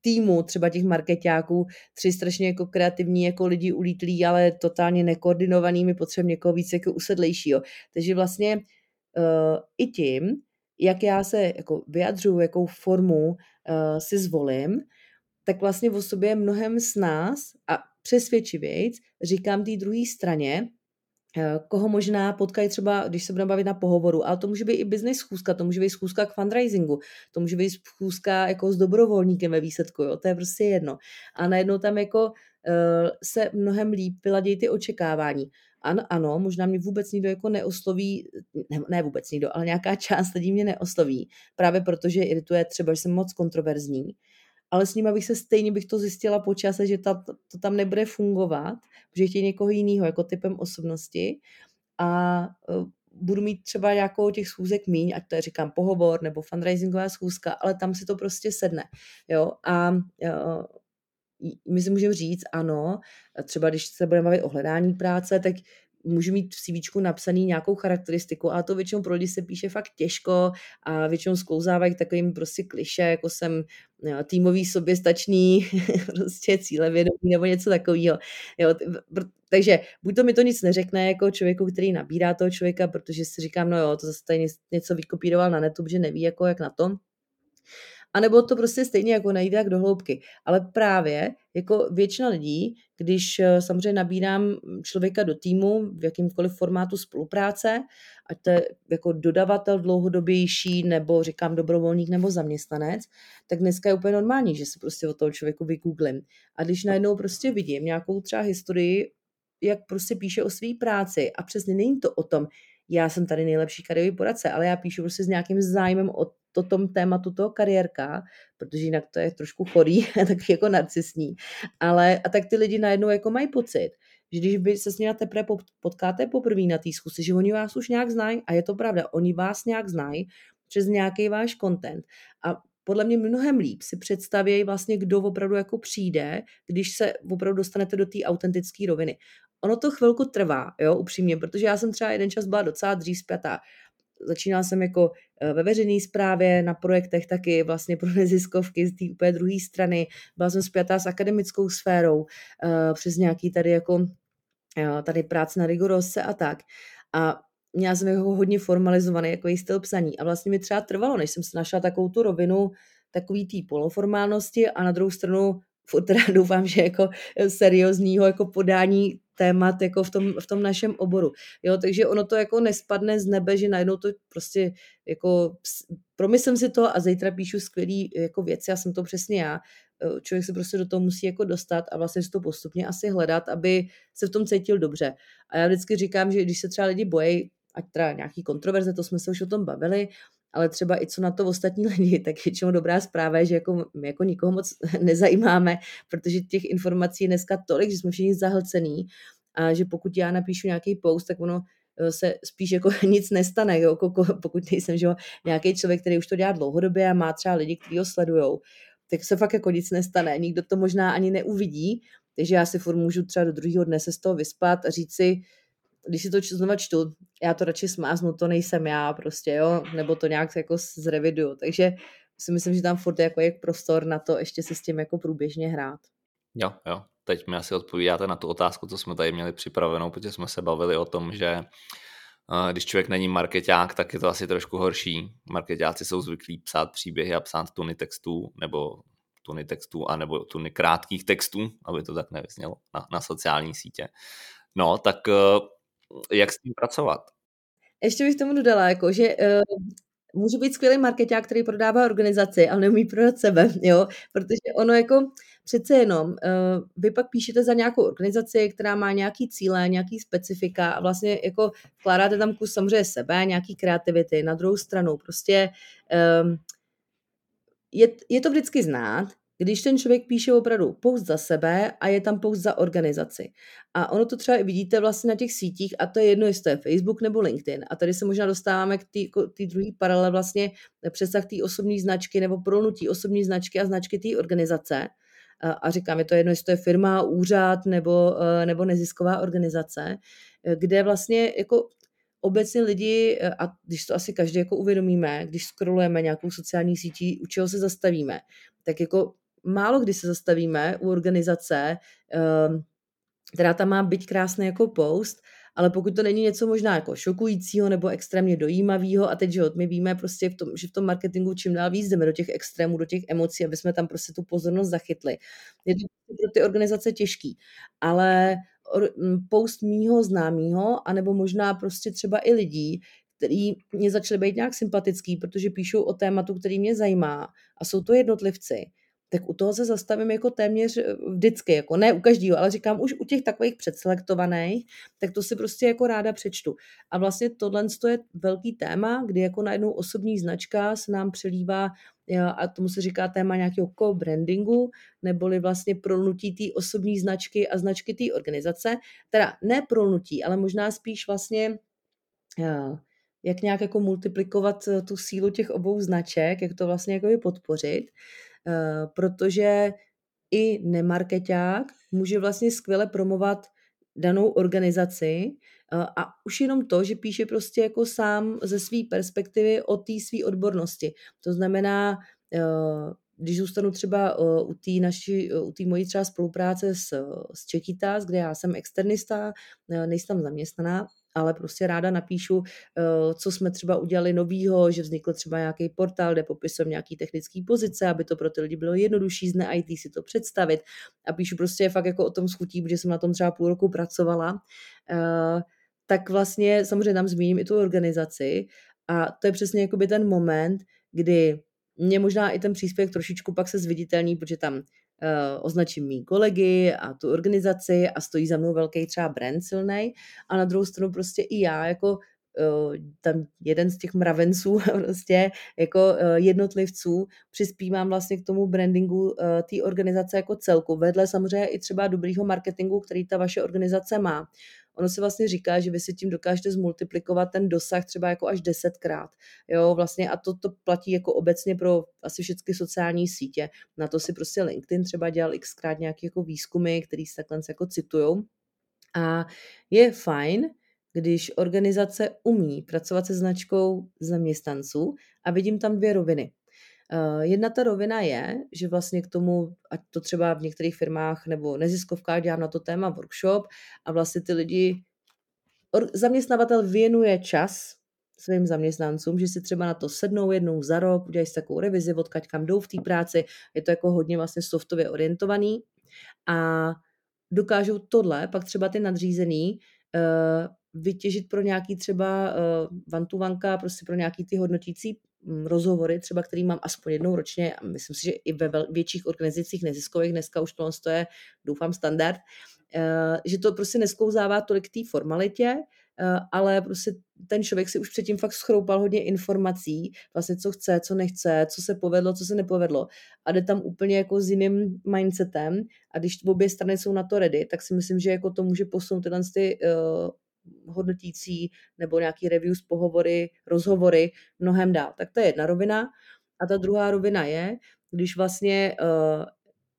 týmu třeba těch marketáků tři strašně jako kreativní jako lidi ulítlí, ale totálně nekoordinovaný, my potřebujeme někoho víc jako usedlejšího. Takže vlastně uh, i tím, jak já se jako vyjadřuju, jakou formu uh, si zvolím, tak vlastně o sobě mnohem s nás a přesvědčivějc říkám té druhé straně, uh, koho možná potkají třeba, když se budeme bavit na pohovoru, ale to může být i business schůzka, to může být schůzka k fundraisingu, to může být schůzka jako s dobrovolníkem ve výsledku, jo, to je prostě jedno. A najednou tam jako uh, se mnohem líp vyladějí ty očekávání ano, ano, možná mě vůbec nikdo jako neosloví, ne, ne vůbec nikdo, ale nějaká část lidí mě neosloví, právě protože irituje třeba, že jsem moc kontroverzní, ale s ním bych se stejně bych to zjistila po čase, že ta, to tam nebude fungovat, že chtějí někoho jiného jako typem osobnosti a uh, budu mít třeba nějakou těch schůzek míň, ať to je říkám pohovor nebo fundraisingová schůzka, ale tam si to prostě sedne. Jo? A uh, my si můžeme říct, ano, třeba když se budeme bavit o hledání práce, tak můžu mít v CV napsaný nějakou charakteristiku, a to většinou pro lidi se píše fakt těžko a většinou sklouzávají takovým prostě kliše, jako jsem jo, týmový soběstačný, prostě cílevědomý nebo něco takového. Jo, takže buď to mi to nic neřekne jako člověku, který nabírá toho člověka, protože si říkám, no jo, to zase tady něco vykopíroval na netu, že neví jako jak na tom, a nebo to prostě stejně jako nejde jak do hloubky. Ale právě jako většina lidí, když eh, samozřejmě nabírám člověka do týmu v jakýmkoliv formátu spolupráce, ať to je jako dodavatel dlouhodobější, nebo říkám dobrovolník nebo zaměstnanec, tak dneska je úplně normální, že se prostě o toho člověku vygooglím. A když najednou prostě vidím nějakou třeba historii, jak prostě píše o své práci a přesně není to o tom, já jsem tady nejlepší kariérový poradce, ale já píšu prostě s nějakým zájmem o to tom tématu toho kariérka, protože jinak to je trošku chorý, tak jako narcisní. Ale a tak ty lidi najednou jako mají pocit, že když vy se s nimi teprve potkáte poprvé na té zkusy, že oni vás už nějak znají a je to pravda, oni vás nějak znají přes nějaký váš content a podle mě mnohem líp si představějí vlastně, kdo opravdu jako přijde, když se opravdu dostanete do té autentické roviny. Ono to chvilku trvá, jo, upřímně, protože já jsem třeba jeden čas byla docela dřív zpětá začínala jsem jako eh, ve veřejné správě na projektech taky vlastně pro neziskovky z té úplně druhé strany. Byla jsem spjatá s akademickou sférou eh, přes nějaký tady jako eh, tady práce na rigorose a tak. A měla jsem jako hodně formalizovaný jako styl psaní a vlastně mi třeba trvalo, než jsem si našla takovou tu rovinu takový tý poloformálnosti a na druhou stranu furt teda doufám, že jako seriózního jako podání témat jako v tom, v tom našem oboru. Jo, takže ono to jako nespadne z nebe, že najednou to prostě jako promyslím si to a zítra píšu skvělý jako věci, já jsem to přesně já. E, člověk se prostě do toho musí jako dostat a vlastně si to postupně asi hledat, aby se v tom cítil dobře. A já vždycky říkám, že když se třeba lidi bojí, ať teda nějaký kontroverze, to jsme se už o tom bavili, ale třeba i co na to ostatní lidi, tak většinou dobrá zpráva je, že jako, my jako nikoho moc nezajímáme, protože těch informací je dneska tolik, že jsme všichni zahlcený a že pokud já napíšu nějaký post, tak ono eh, se spíš jako nic nestane, jo? pokud nejsem že nějaký člověk, který už to dělá dlouhodobě a má třeba lidi, kteří ho sledují, tak se fakt jako nic nestane. Nikdo to možná ani neuvidí, takže já si furt můžu třeba do druhého dne se z toho vyspat a říct si, když si to znova čtu, já to radši smáznu, to nejsem já prostě, jo, nebo to nějak jako zreviduju. Takže si myslím, že tam furt je jako jak prostor na to ještě si s tím jako průběžně hrát. Jo, jo. Teď mi asi odpovídáte na tu otázku, co jsme tady měli připravenou, protože jsme se bavili o tom, že eh, když člověk není marketák, tak je to asi trošku horší. Marketáci jsou zvyklí psát příběhy a psát tuny textů, nebo tuny textů, anebo tuny krátkých textů, aby to tak nevyznělo na, na sociální sítě. No, tak eh, jak s tím pracovat? Ještě bych tomu dodala, jako, že uh, může být skvělý marketák, který prodává organizaci, ale neumí prodat sebe, jo, protože ono jako přece jenom, uh, vy pak píšete za nějakou organizaci, která má nějaký cíle, nějaký specifika a vlastně jako vkládáte tam kus samozřejmě sebe, nějaký kreativity, na druhou stranu prostě um, je, je to vždycky znát, když ten člověk píše opravdu post za sebe a je tam post za organizaci. A ono to třeba i vidíte vlastně na těch sítích a to je jedno, jestli to je Facebook nebo LinkedIn. A tady se možná dostáváme k té druhé paralele vlastně přesah té osobní značky nebo prolnutí osobní značky a značky té organizace. A, a říkám, je to jedno, jestli to je firma, úřad nebo, e, nebo nezisková organizace, kde vlastně jako obecně lidi, e, a když to asi každý jako uvědomíme, když scrollujeme nějakou sociální sítí, u čeho se zastavíme, tak jako málo kdy se zastavíme u organizace, ehm, která tam má být krásný jako post, ale pokud to není něco možná jako šokujícího nebo extrémně dojímavého, a teď, že my víme prostě, v tom, že v tom marketingu čím dál víc jdeme do těch extrémů, do těch emocí, aby jsme tam prostě tu pozornost zachytli. Je to pro ty organizace těžký, ale post mýho známého, anebo možná prostě třeba i lidí, který mě začaly být nějak sympatický, protože píšou o tématu, který mě zajímá a jsou to jednotlivci, tak u toho se zastavím jako téměř eh, vždycky, jako ne u každého, ale říkám už u těch takových předselektovaných, tak to si prostě jako ráda přečtu. A vlastně tohle je velký téma, kdy jako najednou osobní značka se nám přelívá a tomu se říká téma nějakého co-brandingu, neboli vlastně prolnutí té osobní značky a značky té organizace. Teda ne prolnutí, ale možná spíš vlastně eh, jak nějak jako multiplikovat eh, tu sílu těch obou značek, jak to vlastně jako podpořit. Eh, protože i nemarketák může vlastně skvěle promovat danou organizaci eh, a už jenom to, že píše prostě jako sám ze své perspektivy o té své odbornosti. To znamená, eh, když zůstanu třeba u té naší, u té mojí třeba spolupráce s, s Čekitas, kde já jsem externista, nejsem tam zaměstnaná, ale prostě ráda napíšu, eh, co jsme třeba udělali novýho, že vznikl třeba nějaký portál, kde popisujeme nějaký technický pozice, aby to pro ty lidi bylo jednodušší z IT si to představit. A píšu prostě fakt jako o tom schutí, protože jsem na tom třeba půl roku pracovala. Eh, tak vlastně samozřejmě tam zmíním i tu organizaci a to je přesně jakoby ten moment, kdy mě možná i ten příspěvek trošičku pak se zviditelní, protože tam označím mý kolegy a tu organizaci a stojí za mnou velký třeba brand silný a na druhou stranu prostě i já jako uh, tam jeden z těch mravenců prostě jako uh, jednotlivců přispívám vlastně k tomu brandingu té organizace jako celku, vedle samozřejmě i třeba dobrýho marketingu, který ta vaše organizace má ono se vlastně říká, že vy si tím dokážete zmultiplikovat ten dosah třeba jako až desetkrát. Jo, vlastně a to, to platí jako obecně pro asi všechny sociální sítě. Na to si prostě LinkedIn třeba dělal xkrát nějaké jako výzkumy, který se takhle jako citujou. A je fajn, když organizace umí pracovat se značkou zaměstnanců a vidím tam dvě roviny. Eh, jedna ta rovina je, že vlastně k tomu, ať to třeba v některých firmách nebo neziskovkách dělám na to téma workshop a vlastně ty lidi, zaměstnavatel věnuje čas svým zaměstnancům, že si třeba na to sednou jednou za rok, udělají si takovou revizi, odkaď kam jdou v té práci, je to jako hodně vlastně softově orientovaný a dokážou tohle, pak třeba ty nadřízený, uh, vytěžit pro nějaký třeba uh, vantuvanka, prostě pro nějaký ty hodnotící rozhovory, třeba který mám aspoň jednou ročně, a myslím si, že i ve větších organizacích neziskových dneska už to je, doufám, standard, eh, že to prostě nesklouzává tolik té formalitě, ale prostě ten člověk si už předtím fakt schroupal hodně informací, vlastně co chce, co nechce, co se povedlo, co se nepovedlo a jde tam úplně jako s jiným mindsetem a když obě strany jsou na to ready, tak si myslím, že jako to může posunout tyhle ty uh, hodnotící nebo nějaký reviews, pohovory, rozhovory mnohem dál. Tak to je jedna rovina. A ta druhá rovina je, když vlastně uh,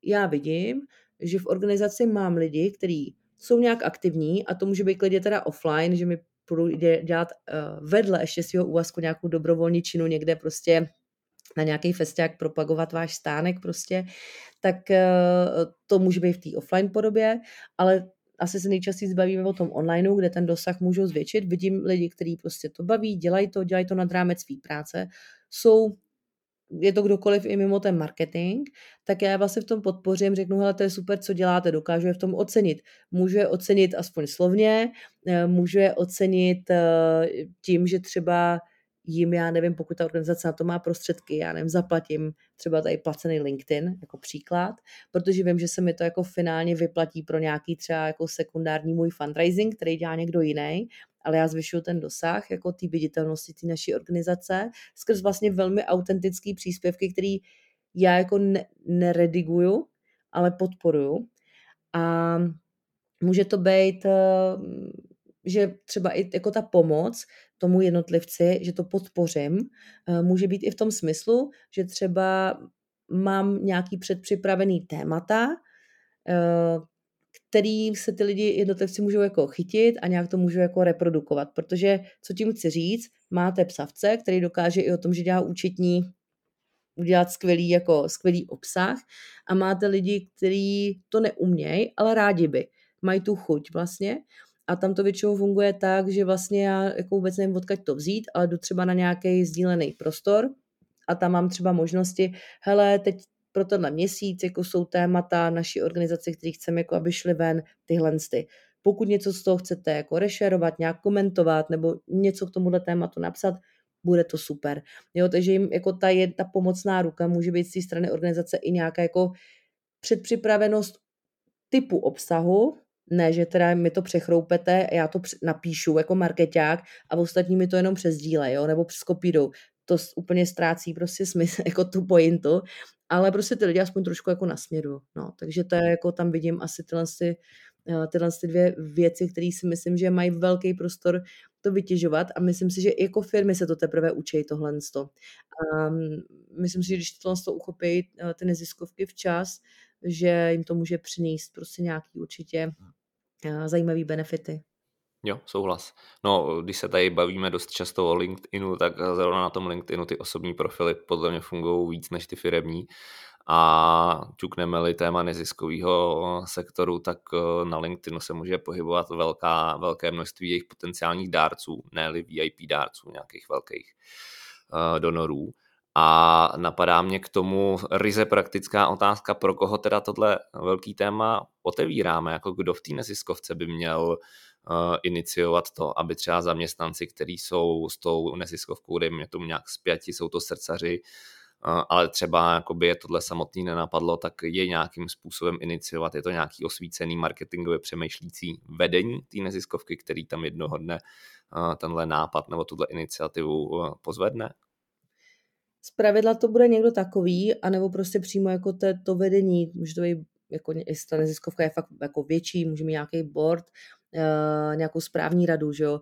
já vidím, že v organizaci mám lidi, kteří jsou nějak aktivní a to může být klidně teda offline, že mi budu dělat uh, vedle ještě svého úvazku nějakou dobrovolničinu někde prostě na nějaký festiák propagovat váš stánek prostě, tak uh, to může být v té offline podobě, ale asi se nejčastěji zbavíme o tom onlineu, kde ten dosah můžou zvětšit. Vidím lidi, kteří prostě to baví, dělají to, dělají to nad rámec své práce, jsou je to kdokoliv i mimo ten marketing, tak já vlastně v tom podpořím, řeknu, hele, to je super, co děláte, dokážu je v tom ocenit. Můžu je ocenit aspoň slovně, eh, můžu je ocenit eh, tím, že třeba jim, já nevím, pokud ta organizace na to má prostředky, já nevím, zaplatím třeba tady placený LinkedIn jako příklad, protože vím, že se mi to jako finálně vyplatí pro nějaký třeba jako sekundární můj fundraising, který dělá někdo jiný, ale já zvyšuju ten dosah jako té viditelnosti té naší organizace skrz vlastně velmi autentický příspěvky, který já jako ne- nerediguju, ale podporuju. A může to být, eh, že třeba i jako ta pomoc tomu jednotlivci, že to podpořím, eh, může být i v tom smyslu, že třeba mám nějaký předpřipravený témata, eh, který se ty lidi jednotlivci můžou jako chytit a nějak to můžou jako reprodukovat, protože co tím chci říct, máte psavce, který dokáže i o tom, že dělá účetní udělat skvělý, jako skvělý obsah a máte lidi, kteří to neumějí, ale rádi by. Mají tu chuť vlastně a tam to většinou funguje tak, že vlastně já jako vůbec nevím, odkud to vzít, ale jdu třeba na nějaký sdílený prostor a tam mám třeba možnosti, hele, teď pro tenhle měsíc jako jsou témata naší organizace, které chceme, jako aby šly ven tyhle ty. Pokud něco z toho chcete jako rešerovat, nějak komentovat nebo něco k tomuhle tématu napsat, bude to super. Jo, takže jim jako ta, je, ta pomocná ruka může být z té strany organizace i nějaká jako předpřipravenost typu obsahu, ne, že teda mi to přechroupete, já to napíšu jako marketák a ostatní mi to jenom přesdílej, jo, nebo přeskopírou. To úplně ztrácí prostě smysl, jako tu pointu, ale prostě ty lidi aspoň trošku jako nasměru. No, takže to je jako tam vidím asi tyhle, ty, eh, tyhle ty dvě věci, které si myslím, že mají velký prostor to vytěžovat a myslím si, že jako firmy se to teprve učí tohle. Um, myslím si, že když tohle uchopí eh, ty neziskovky včas, že jim to může přinést prostě nějaký určitě uh, zajímavý benefity. Jo, souhlas. No, když se tady bavíme dost často o LinkedInu, tak zrovna na tom LinkedInu ty osobní profily podle mě fungují víc než ty firemní. A čukneme-li téma neziskového sektoru, tak eh, na LinkedInu se může pohybovat velká, velké množství jejich potenciálních dárců, ne VIP dárců, nějakých velkých uh, donorů. A napadá mě k tomu ryze praktická otázka, pro koho teda tohle velký téma otevíráme, jako kdo v té neziskovce by měl uh, iniciovat to, aby třeba zaměstnanci, kteří jsou s tou neziskovkou, dejme tomu nějak zpěti, jsou to srdcaři, uh, ale třeba jakoby je tohle samotný nenapadlo, tak je nějakým způsobem iniciovat. Je to nějaký osvícený marketingově přemýšlící vedení té neziskovky, který tam jednoho dne uh, tenhle nápad nebo tuhle iniciativu pozvedne? Z pravidla to bude někdo takový, anebo prostě přímo jako to, to vedení, může to být jako, jestli ta neziskovka je fakt jako větší, může mít nějaký board, uh, nějakou správní radu, že jo.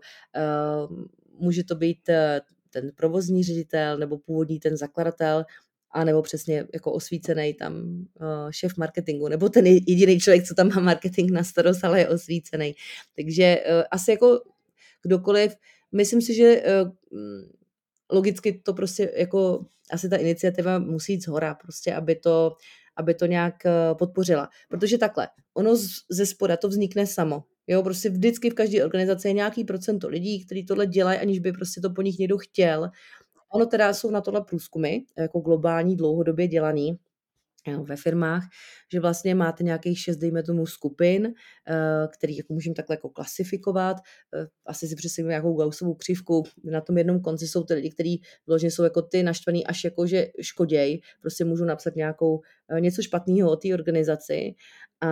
Uh, může to být uh, ten provozní ředitel nebo původní ten zakladatel, a nebo přesně jako osvícený tam uh, šéf marketingu, nebo ten jediný člověk, co tam má marketing na starost, ale je osvícený. Takže uh, asi jako kdokoliv, myslím si, že uh, logicky to prostě jako asi ta iniciativa musí jít zhora, prostě aby to, aby to nějak podpořila. Protože takhle, ono ze spoda to vznikne samo. Jo, prostě vždycky v každé organizaci je nějaký procento lidí, kteří tohle dělají, aniž by prostě to po nich někdo chtěl. Ono teda jsou na tohle průzkumy, jako globální, dlouhodobě dělaný, ve firmách, že vlastně máte nějakých šest, dejme tomu, skupin, eh, který jako můžeme takhle jako klasifikovat. Eh, asi si představím nějakou gausovou křivku. Na tom jednom konci jsou ty lidi, kteří vložně jsou jako ty naštvaný až jako, že škoděj. Prostě můžu napsat nějakou, eh, něco špatného o té organizaci. A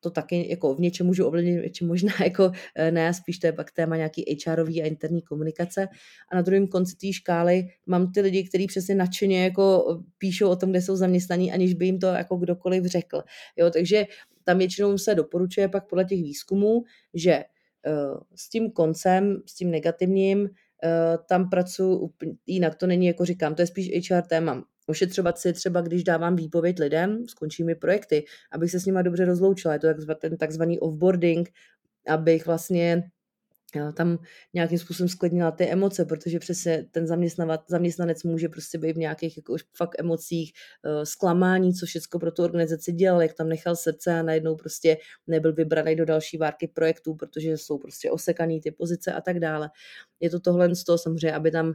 to taky jako v něčem můžu ovlivnit, něčem možná jako eh, ne, spíš to je pak téma nějaký HRový a interní komunikace. A na druhém konci té škály mám ty lidi, kteří přesně nadšeně jako píšou o tom, kde jsou zaměstnaní, aniž by jim to jako kdokoliv řekl. Jo, takže tam většinou se doporučuje pak podle těch výzkumů, že uh, s tím koncem, s tím negativním, uh, tam pracuji jinak. To není, jako říkám, to je spíš HR téma ošetřovat si třeba, když dávám výpověď lidem, skončí mi projekty, abych se s nima dobře rozloučila. Je to ten takzvaný offboarding, abych vlastně tam nějakým způsobem sklidnila ty emoce, protože přesně ten zaměstnanec může prostě být v nějakých jako fakt emocích, uh, zklamání, co všechno pro tu organizaci dělal, jak tam nechal srdce a najednou prostě nebyl vybraný do další várky projektů, protože jsou prostě osekaný ty pozice a tak dále. Je to tohle z toho samozřejmě, aby tam uh,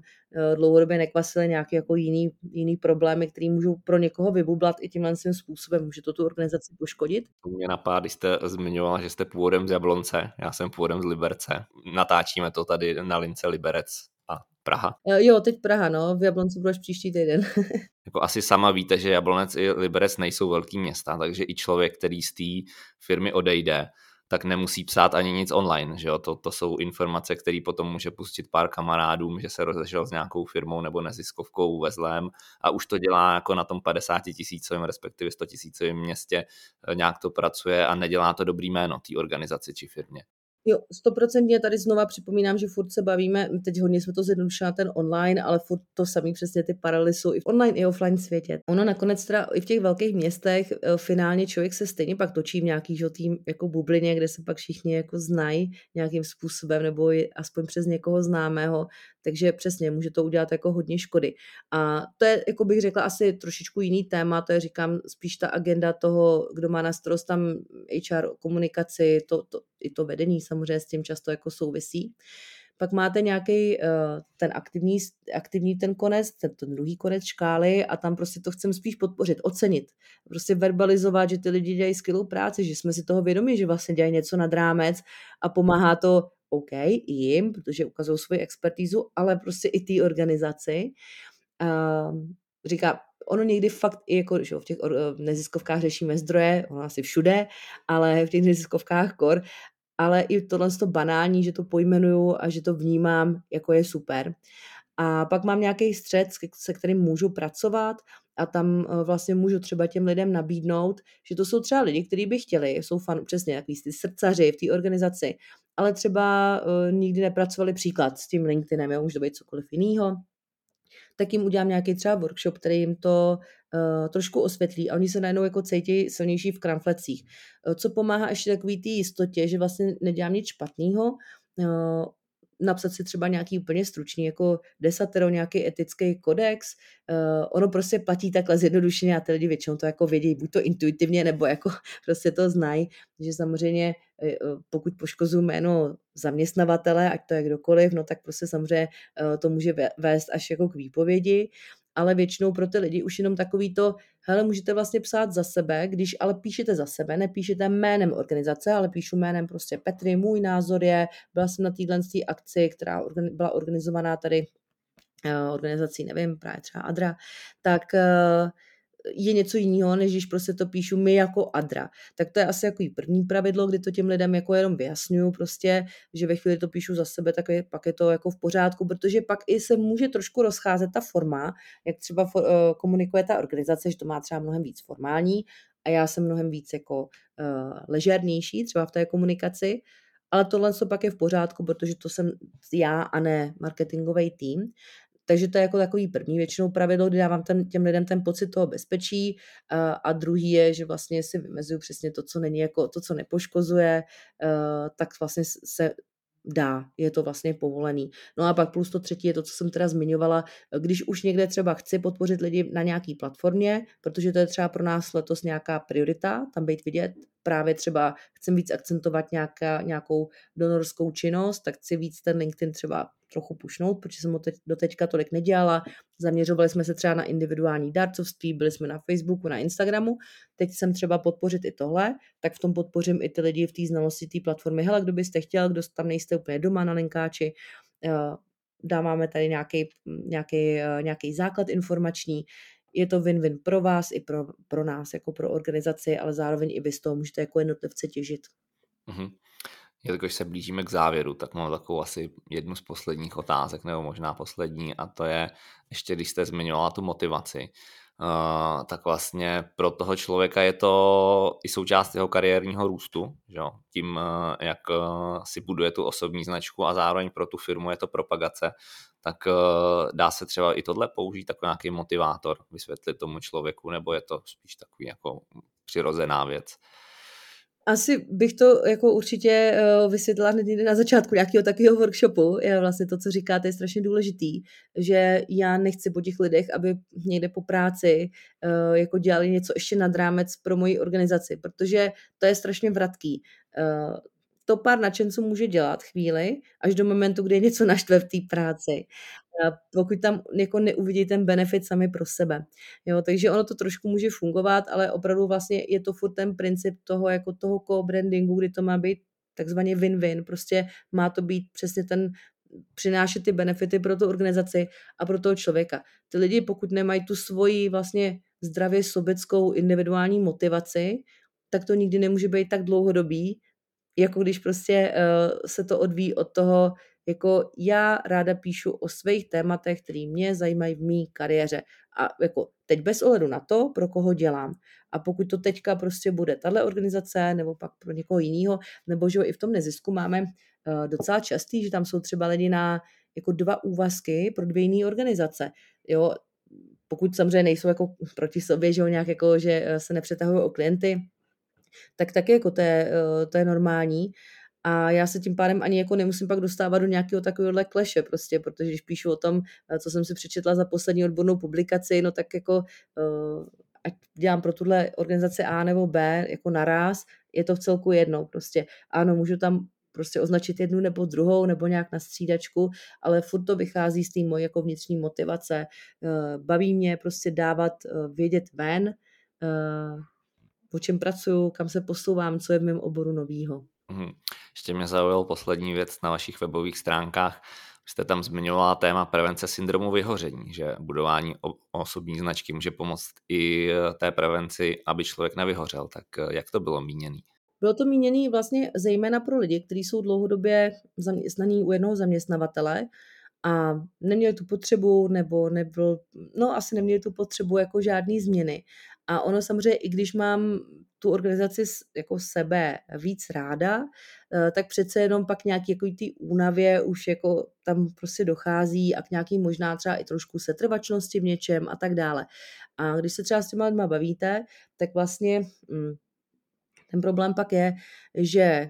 dlouhodobě nekvasily nějaké jako jiný, jiný problémy, které můžou pro někoho vybublat i tímhle svým způsobem. Může to tu organizaci poškodit? Mě napadá, když jste zmiňovala, že jste původem z Jablonce, já jsem původem z Liberce natáčíme to tady na lince Liberec a Praha. Eh, jo, teď Praha, no, v Jablonci budeš příští týden. jako asi sama víte, že Jablonec i Liberec nejsou velký města, takže i člověk, který z té firmy odejde, tak nemusí psát ani nic online, že jo? To, to jsou informace, které potom může pustit pár kamarádům, že se rozešel s nějakou firmou nebo neziskovkou vezlem a už to dělá jako na tom 50 tisícovém, respektive 100 tisícovém městě, eh, nějak to pracuje a nedělá to dobrý jméno té organizaci či firmě. Jo, stoprocentně tady znova připomínám, že furt se bavíme, teď hodně jsme to zjednodušili na ten online, ale furt to samý přesně ty paralely jsou i v online i offline světě. Ono nakonec teda i v těch velkých městech eh, finálně člověk se stejně pak točí v nějaký tým jako bublině, kde se pak všichni jako znají nějakým způsobem nebo aspoň přes někoho známého, takže přesně může to udělat jako hodně škody. A to je, jako bych řekla, asi trošičku jiný téma, to je říkám spíš ta agenda toho, kdo má na starost tam HR komunikaci, to, to, i to vedení samozřejmě s tím často jako souvisí. Pak máte nějaký uh, ten aktivní, aktivní ten konec, ten, ten druhý konec škály a tam prostě to chcem spíš podpořit, ocenit. Prostě verbalizovat, že ty lidi dělají skvělou práci, že jsme si toho vědomi, že vlastně dělají něco nad rámec a pomáhá to OK, jim, protože ukazují svoji expertízu, ale prostě i té organizaci. Uh, říká, ono někdy fakt i jako, že v těch neziskovkách řešíme zdroje, ono asi všude, ale v těch neziskovkách kor, ale i tohle to banální, že to pojmenuju a že to vnímám, jako je super. A pak mám nějaký střed, se kterým můžu pracovat a tam eh, vlastně můžu třeba těm lidem nabídnout, že to jsou třeba lidi, kteří by chtěli, jsou fan, přesně takový ty srdcaři v té organizaci, ale třeba uh, nikdy nepracovali příklad s tím LinkedInem, jo, může to být cokoliv jiného, tak jim udělám nějaký třeba workshop, který jim to uh, trošku osvětlí a oni se najednou jako cítí silnější v kramflecích. Uh, co pomáhá ještě takový té jistotě, že vlastně nedělám nic špatného, uh, napsat si třeba nějaký úplně stručný, jako desatero, nějaký etický kodex. Uh, ono prostě platí takhle zjednodušeně a ty lidi většinou to jako vědí, buď to intuitivně, nebo jako prostě to znají, že samozřejmě pokud poškozuju jméno zaměstnavatele, ať to je kdokoliv, no tak prostě samozřejmě to může vést až jako k výpovědi ale většinou pro ty lidi už jenom takový to, hele, můžete vlastně psát za sebe, když ale píšete za sebe, nepíšete jménem organizace, ale píšu jménem prostě Petry, můj názor je, byla jsem na téhle akci, která byla organizovaná tady eh, organizací, nevím, právě třeba Adra, tak uh, je něco jiného, než když prostě to píšu my jako Adra. Tak to je asi jako první pravidlo, kdy to těm lidem jako jenom vyjasňuju prostě, že ve chvíli to píšu za sebe, tak je, pak je to jako v pořádku, protože pak i se může trošku rozcházet ta forma, jak třeba for, uh, komunikuje ta organizace, že to má třeba mnohem víc formální a já jsem mnohem víc jako uh, ležernější třeba v té komunikaci, ale tohle co pak je v pořádku, protože to jsem já a ne marketingový tým. Takže to je jako takový první většinou pravidlo, kdy dávám ten, těm lidem ten pocit toho bezpečí a, a druhý je, že vlastně si vymezuju přesně to, co není jako to, co nepoškozuje, tak vlastně se dá, je to vlastně povolený. No a pak plus to třetí je to, co jsem teda zmiňovala, když už někde třeba chci podpořit lidi na nějaký platformě, protože to je třeba pro nás letos nějaká priorita, tam být vidět, právě třeba chcem víc akcentovat nějaká, nějakou donorskou činnost, tak chci víc ten LinkedIn třeba trochu pušnout, protože jsem ho teď, do teďka tolik nedělala. Zaměřovali jsme se třeba na individuální dárcovství, byli jsme na Facebooku, na Instagramu. Teď jsem třeba podpořit i tohle, tak v tom podpořím i ty lidi v té znalosti té platformy. Hele, kdo byste chtěl, kdo tam nejste úplně doma na linkáči, eh, dáváme tady nějaký, nějaký, eh, nějaký základ informační, je to win-win pro vás i pro, pro nás, jako pro organizaci, ale zároveň i vy z toho můžete jako jednotlivce těžit. Mm-hmm. Jelikož se blížíme k závěru, tak mám takovou asi jednu z posledních otázek, nebo možná poslední, a to je, ještě když jste zmiňovala tu motivaci, uh, tak vlastně pro toho člověka je to i součást jeho kariérního růstu, že jo? tím, uh, jak uh, si buduje tu osobní značku a zároveň pro tu firmu je to propagace, tak dá se třeba i tohle použít jako nějaký motivátor, vysvětlit tomu člověku, nebo je to spíš takový jako přirozená věc. Asi bych to jako určitě uh, vysvětlila hned na začátku nějakého takového workshopu. Je vlastně to, co říkáte, je strašně důležitý, že já nechci po těch lidech, aby někde po práci uh, jako dělali něco ještě nad rámec pro moji organizaci, protože to je strašně vratký. Uh, to pár nadšenců může dělat chvíli, až do momentu, kdy je něco naštve v té práci pokud tam jako neuvidí ten benefit sami pro sebe. Jo, takže ono to trošku může fungovat, ale opravdu vlastně je to furt ten princip toho, jako toho co-brandingu, kdy to má být takzvaně win-win. Prostě má to být přesně ten přinášet ty benefity pro tu organizaci a pro toho člověka. Ty lidi, pokud nemají tu svoji vlastně zdravě sobeckou individuální motivaci, tak to nikdy nemůže být tak dlouhodobý, jako když prostě uh, se to odvíjí od toho, jako já ráda píšu o svých tématech, které mě zajímají v mý kariéře. A jako teď bez ohledu na to, pro koho dělám. A pokud to teďka prostě bude tahle organizace, nebo pak pro někoho jiného, nebo že i v tom nezisku máme uh, docela častý, že tam jsou třeba lidi na jako dva úvazky pro dvě jiné organizace. Jo, pokud samozřejmě nejsou jako proti sobě, že nějak jako, že eh, se nepřetahují o klienty, tak taky jako to je, uh, to je normální. A já se tím pádem ani jako nemusím pak dostávat do nějakého takovéhohle kleše prostě, protože když píšu o tom, eh, co jsem si přečetla za poslední odbornou publikaci, no tak jako uh, ať dělám pro tuhle organizaci A nebo B jako naraz, je to v celku jedno prostě. Ano, můžu tam prostě označit jednu nebo druhou, nebo nějak na střídačku, ale furt to vychází z té moje jako vnitřní motivace. Uh, baví mě prostě dávat, vědět ven, o čem pracuju, kam se posouvám, co je v mém oboru novýho. Hmm. Ještě mě zaujal poslední věc na vašich webových stránkách. Jste tam zmiňovala téma prevence syndromu vyhoření, že budování osobní značky může pomoct i té prevenci, aby člověk nevyhořel. Tak eh, jak to bylo míněné? Bylo to míněné vlastně zejména pro lidi, kteří jsou dlouhodobě zaměstnaní u jednoho zaměstnavatele a neměli tu potřebu, nebo nebyl, no asi neměli tu potřebu jako žádný změny. A ono samozřejmě, i když mám tu organizaci jako sebe víc ráda, eh, tak přece jenom pak nějaký jako ty únavě už jako tam prostě dochází a k nějaký možná třeba i trošku setrvačnosti v něčem a tak dále. A když se třeba s těma lidma bavíte, tak vlastně mm, ten problém pak je, že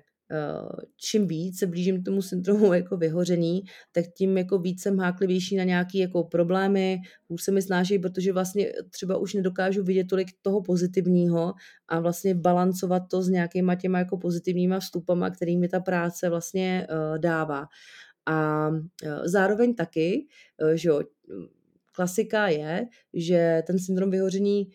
čím víc se blížím tomu syndromu jako vyhořený, tak tím jako víc jsem háklivější na nějaké jako problémy, už se mi snáší, protože vlastně třeba už nedokážu vidět tolik toho pozitivního a vlastně balancovat to s nějakýma těma jako pozitivníma vstupama, kterými ta práce vlastně uh, dává. A uh, zároveň taky, že jo, klasika je, že ten syndrom vyhoření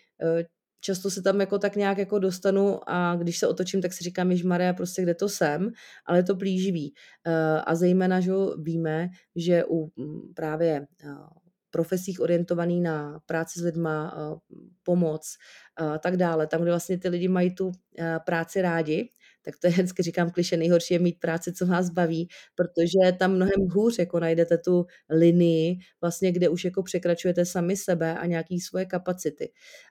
často se tam jako tak nějak jako dostanu a když se otočím, tak si říkám, že Maria, prostě kde to jsem, ale je to plíživý. Eh, a zejména, že víme, že u mm, právě eh, profesích orientovaný na práci s lidma, eh, pomoc a tak dále, tam, kde vlastně ty lidi mají tu práci rádi, tak to je vždycky říkám kliše, nejhorší je mít práci, co vás baví, protože tam mnohem hůř jako najdete tu linii, vlastně, kde už jako překračujete sami sebe a nějaký svoje kapacity.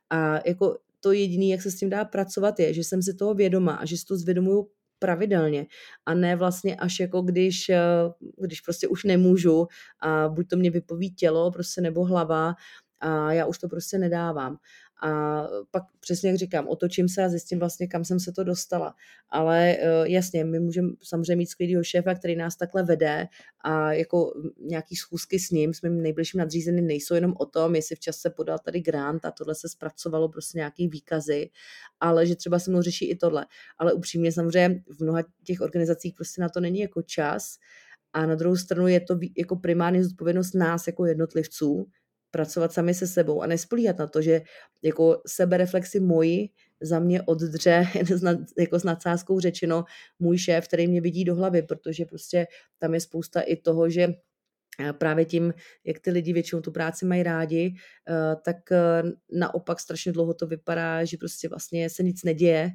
A jako to jediné, jak se s tím dá pracovat, je, že jsem si toho vědoma a že si to zvědomuju pravidelně a ne vlastně až jako když, eh, když prostě už nemůžu a buď to mě vypoví tělo prostě nebo hlava a já už to prostě nedávám. A pak přesně jak říkám, otočím se a zjistím vlastně, kam jsem se to dostala. Ale uh, jasně, my můžeme samozřejmě mít skvělého šéfa, který nás takhle vede a jako nějaký schůzky s ním, s mým nejbližším nadřízeným, nejsou jenom o tom, jestli včas se podal tady grant a tohle se zpracovalo prostě nějaký výkazy, ale že třeba se mnou řeší i tohle. Ale upřímně samozřejmě v mnoha těch organizacích prostě na to není jako čas, a na druhou stranu je to jako primární zodpovědnost nás jako jednotlivců, pracovat sami se sebou a nespolíhat na to, že jako sebereflexy moji za mě oddře, jako s nadsázkou řečeno, můj šéf, který mě vidí do hlavy, protože prostě tam je spousta i toho, že právě tím, jak ty lidi většinou tu práci mají rádi, tak naopak strašně dlouho to vypadá, že prostě vlastně se nic neděje,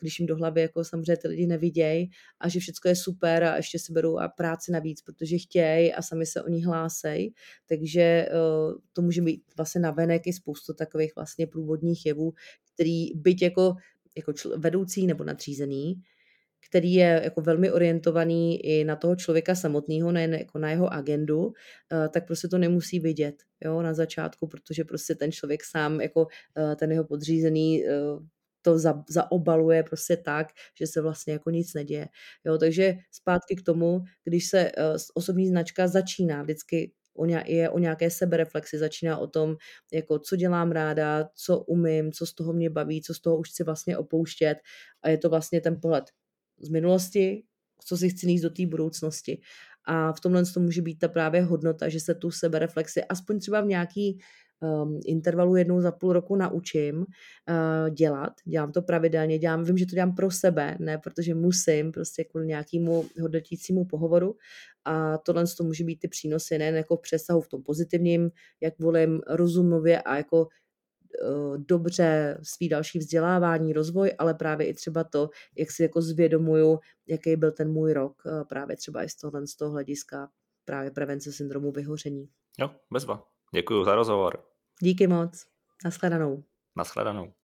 když jim do hlavy jako samozřejmě ty lidi nevidějí a že všechno je super a ještě si berou a práci navíc, protože chtějí a sami se o ní hlásejí. Takže to může být vlastně navenek i spoustu takových vlastně průvodních jevů, který byť jako, jako čl- vedoucí nebo nadřízený, který je jako velmi orientovaný i na toho člověka samotného, nejen jako na jeho agendu, tak prostě to nemusí vidět jo, na začátku, protože prostě ten člověk sám, jako ten jeho podřízený to za, zaobaluje prostě tak, že se vlastně jako nic neděje. Jo, takže zpátky k tomu, když se uh, osobní značka začíná vždycky o ně, je o nějaké sebereflexi, začíná o tom, jako co dělám ráda, co umím, co z toho mě baví, co z toho už chci vlastně opouštět a je to vlastně ten pohled z minulosti, co si chci níst do té budoucnosti. A v tomhle to může být ta právě hodnota, že se tu sebereflexi aspoň třeba v nějaký um, intervalu jednou za půl roku naučím uh, dělat. Dělám to pravidelně, dělám, vím, že to dělám pro sebe, ne protože musím, prostě kvůli nějakému hodnotícímu pohovoru. A tohle to může být ty přínosy, nejen jako v přesahu v tom pozitivním, jak volím rozumově a jako uh, dobře svý další vzdělávání, rozvoj, ale právě i třeba to, jak si jako zvědomuju, jaký byl ten můj rok, uh, právě třeba i z tohle z toho hlediska právě prevence syndromu vyhoření. Jo, bezva. Děkuji za rozhovor. Díky moc. Naschledanou. Naschledanou.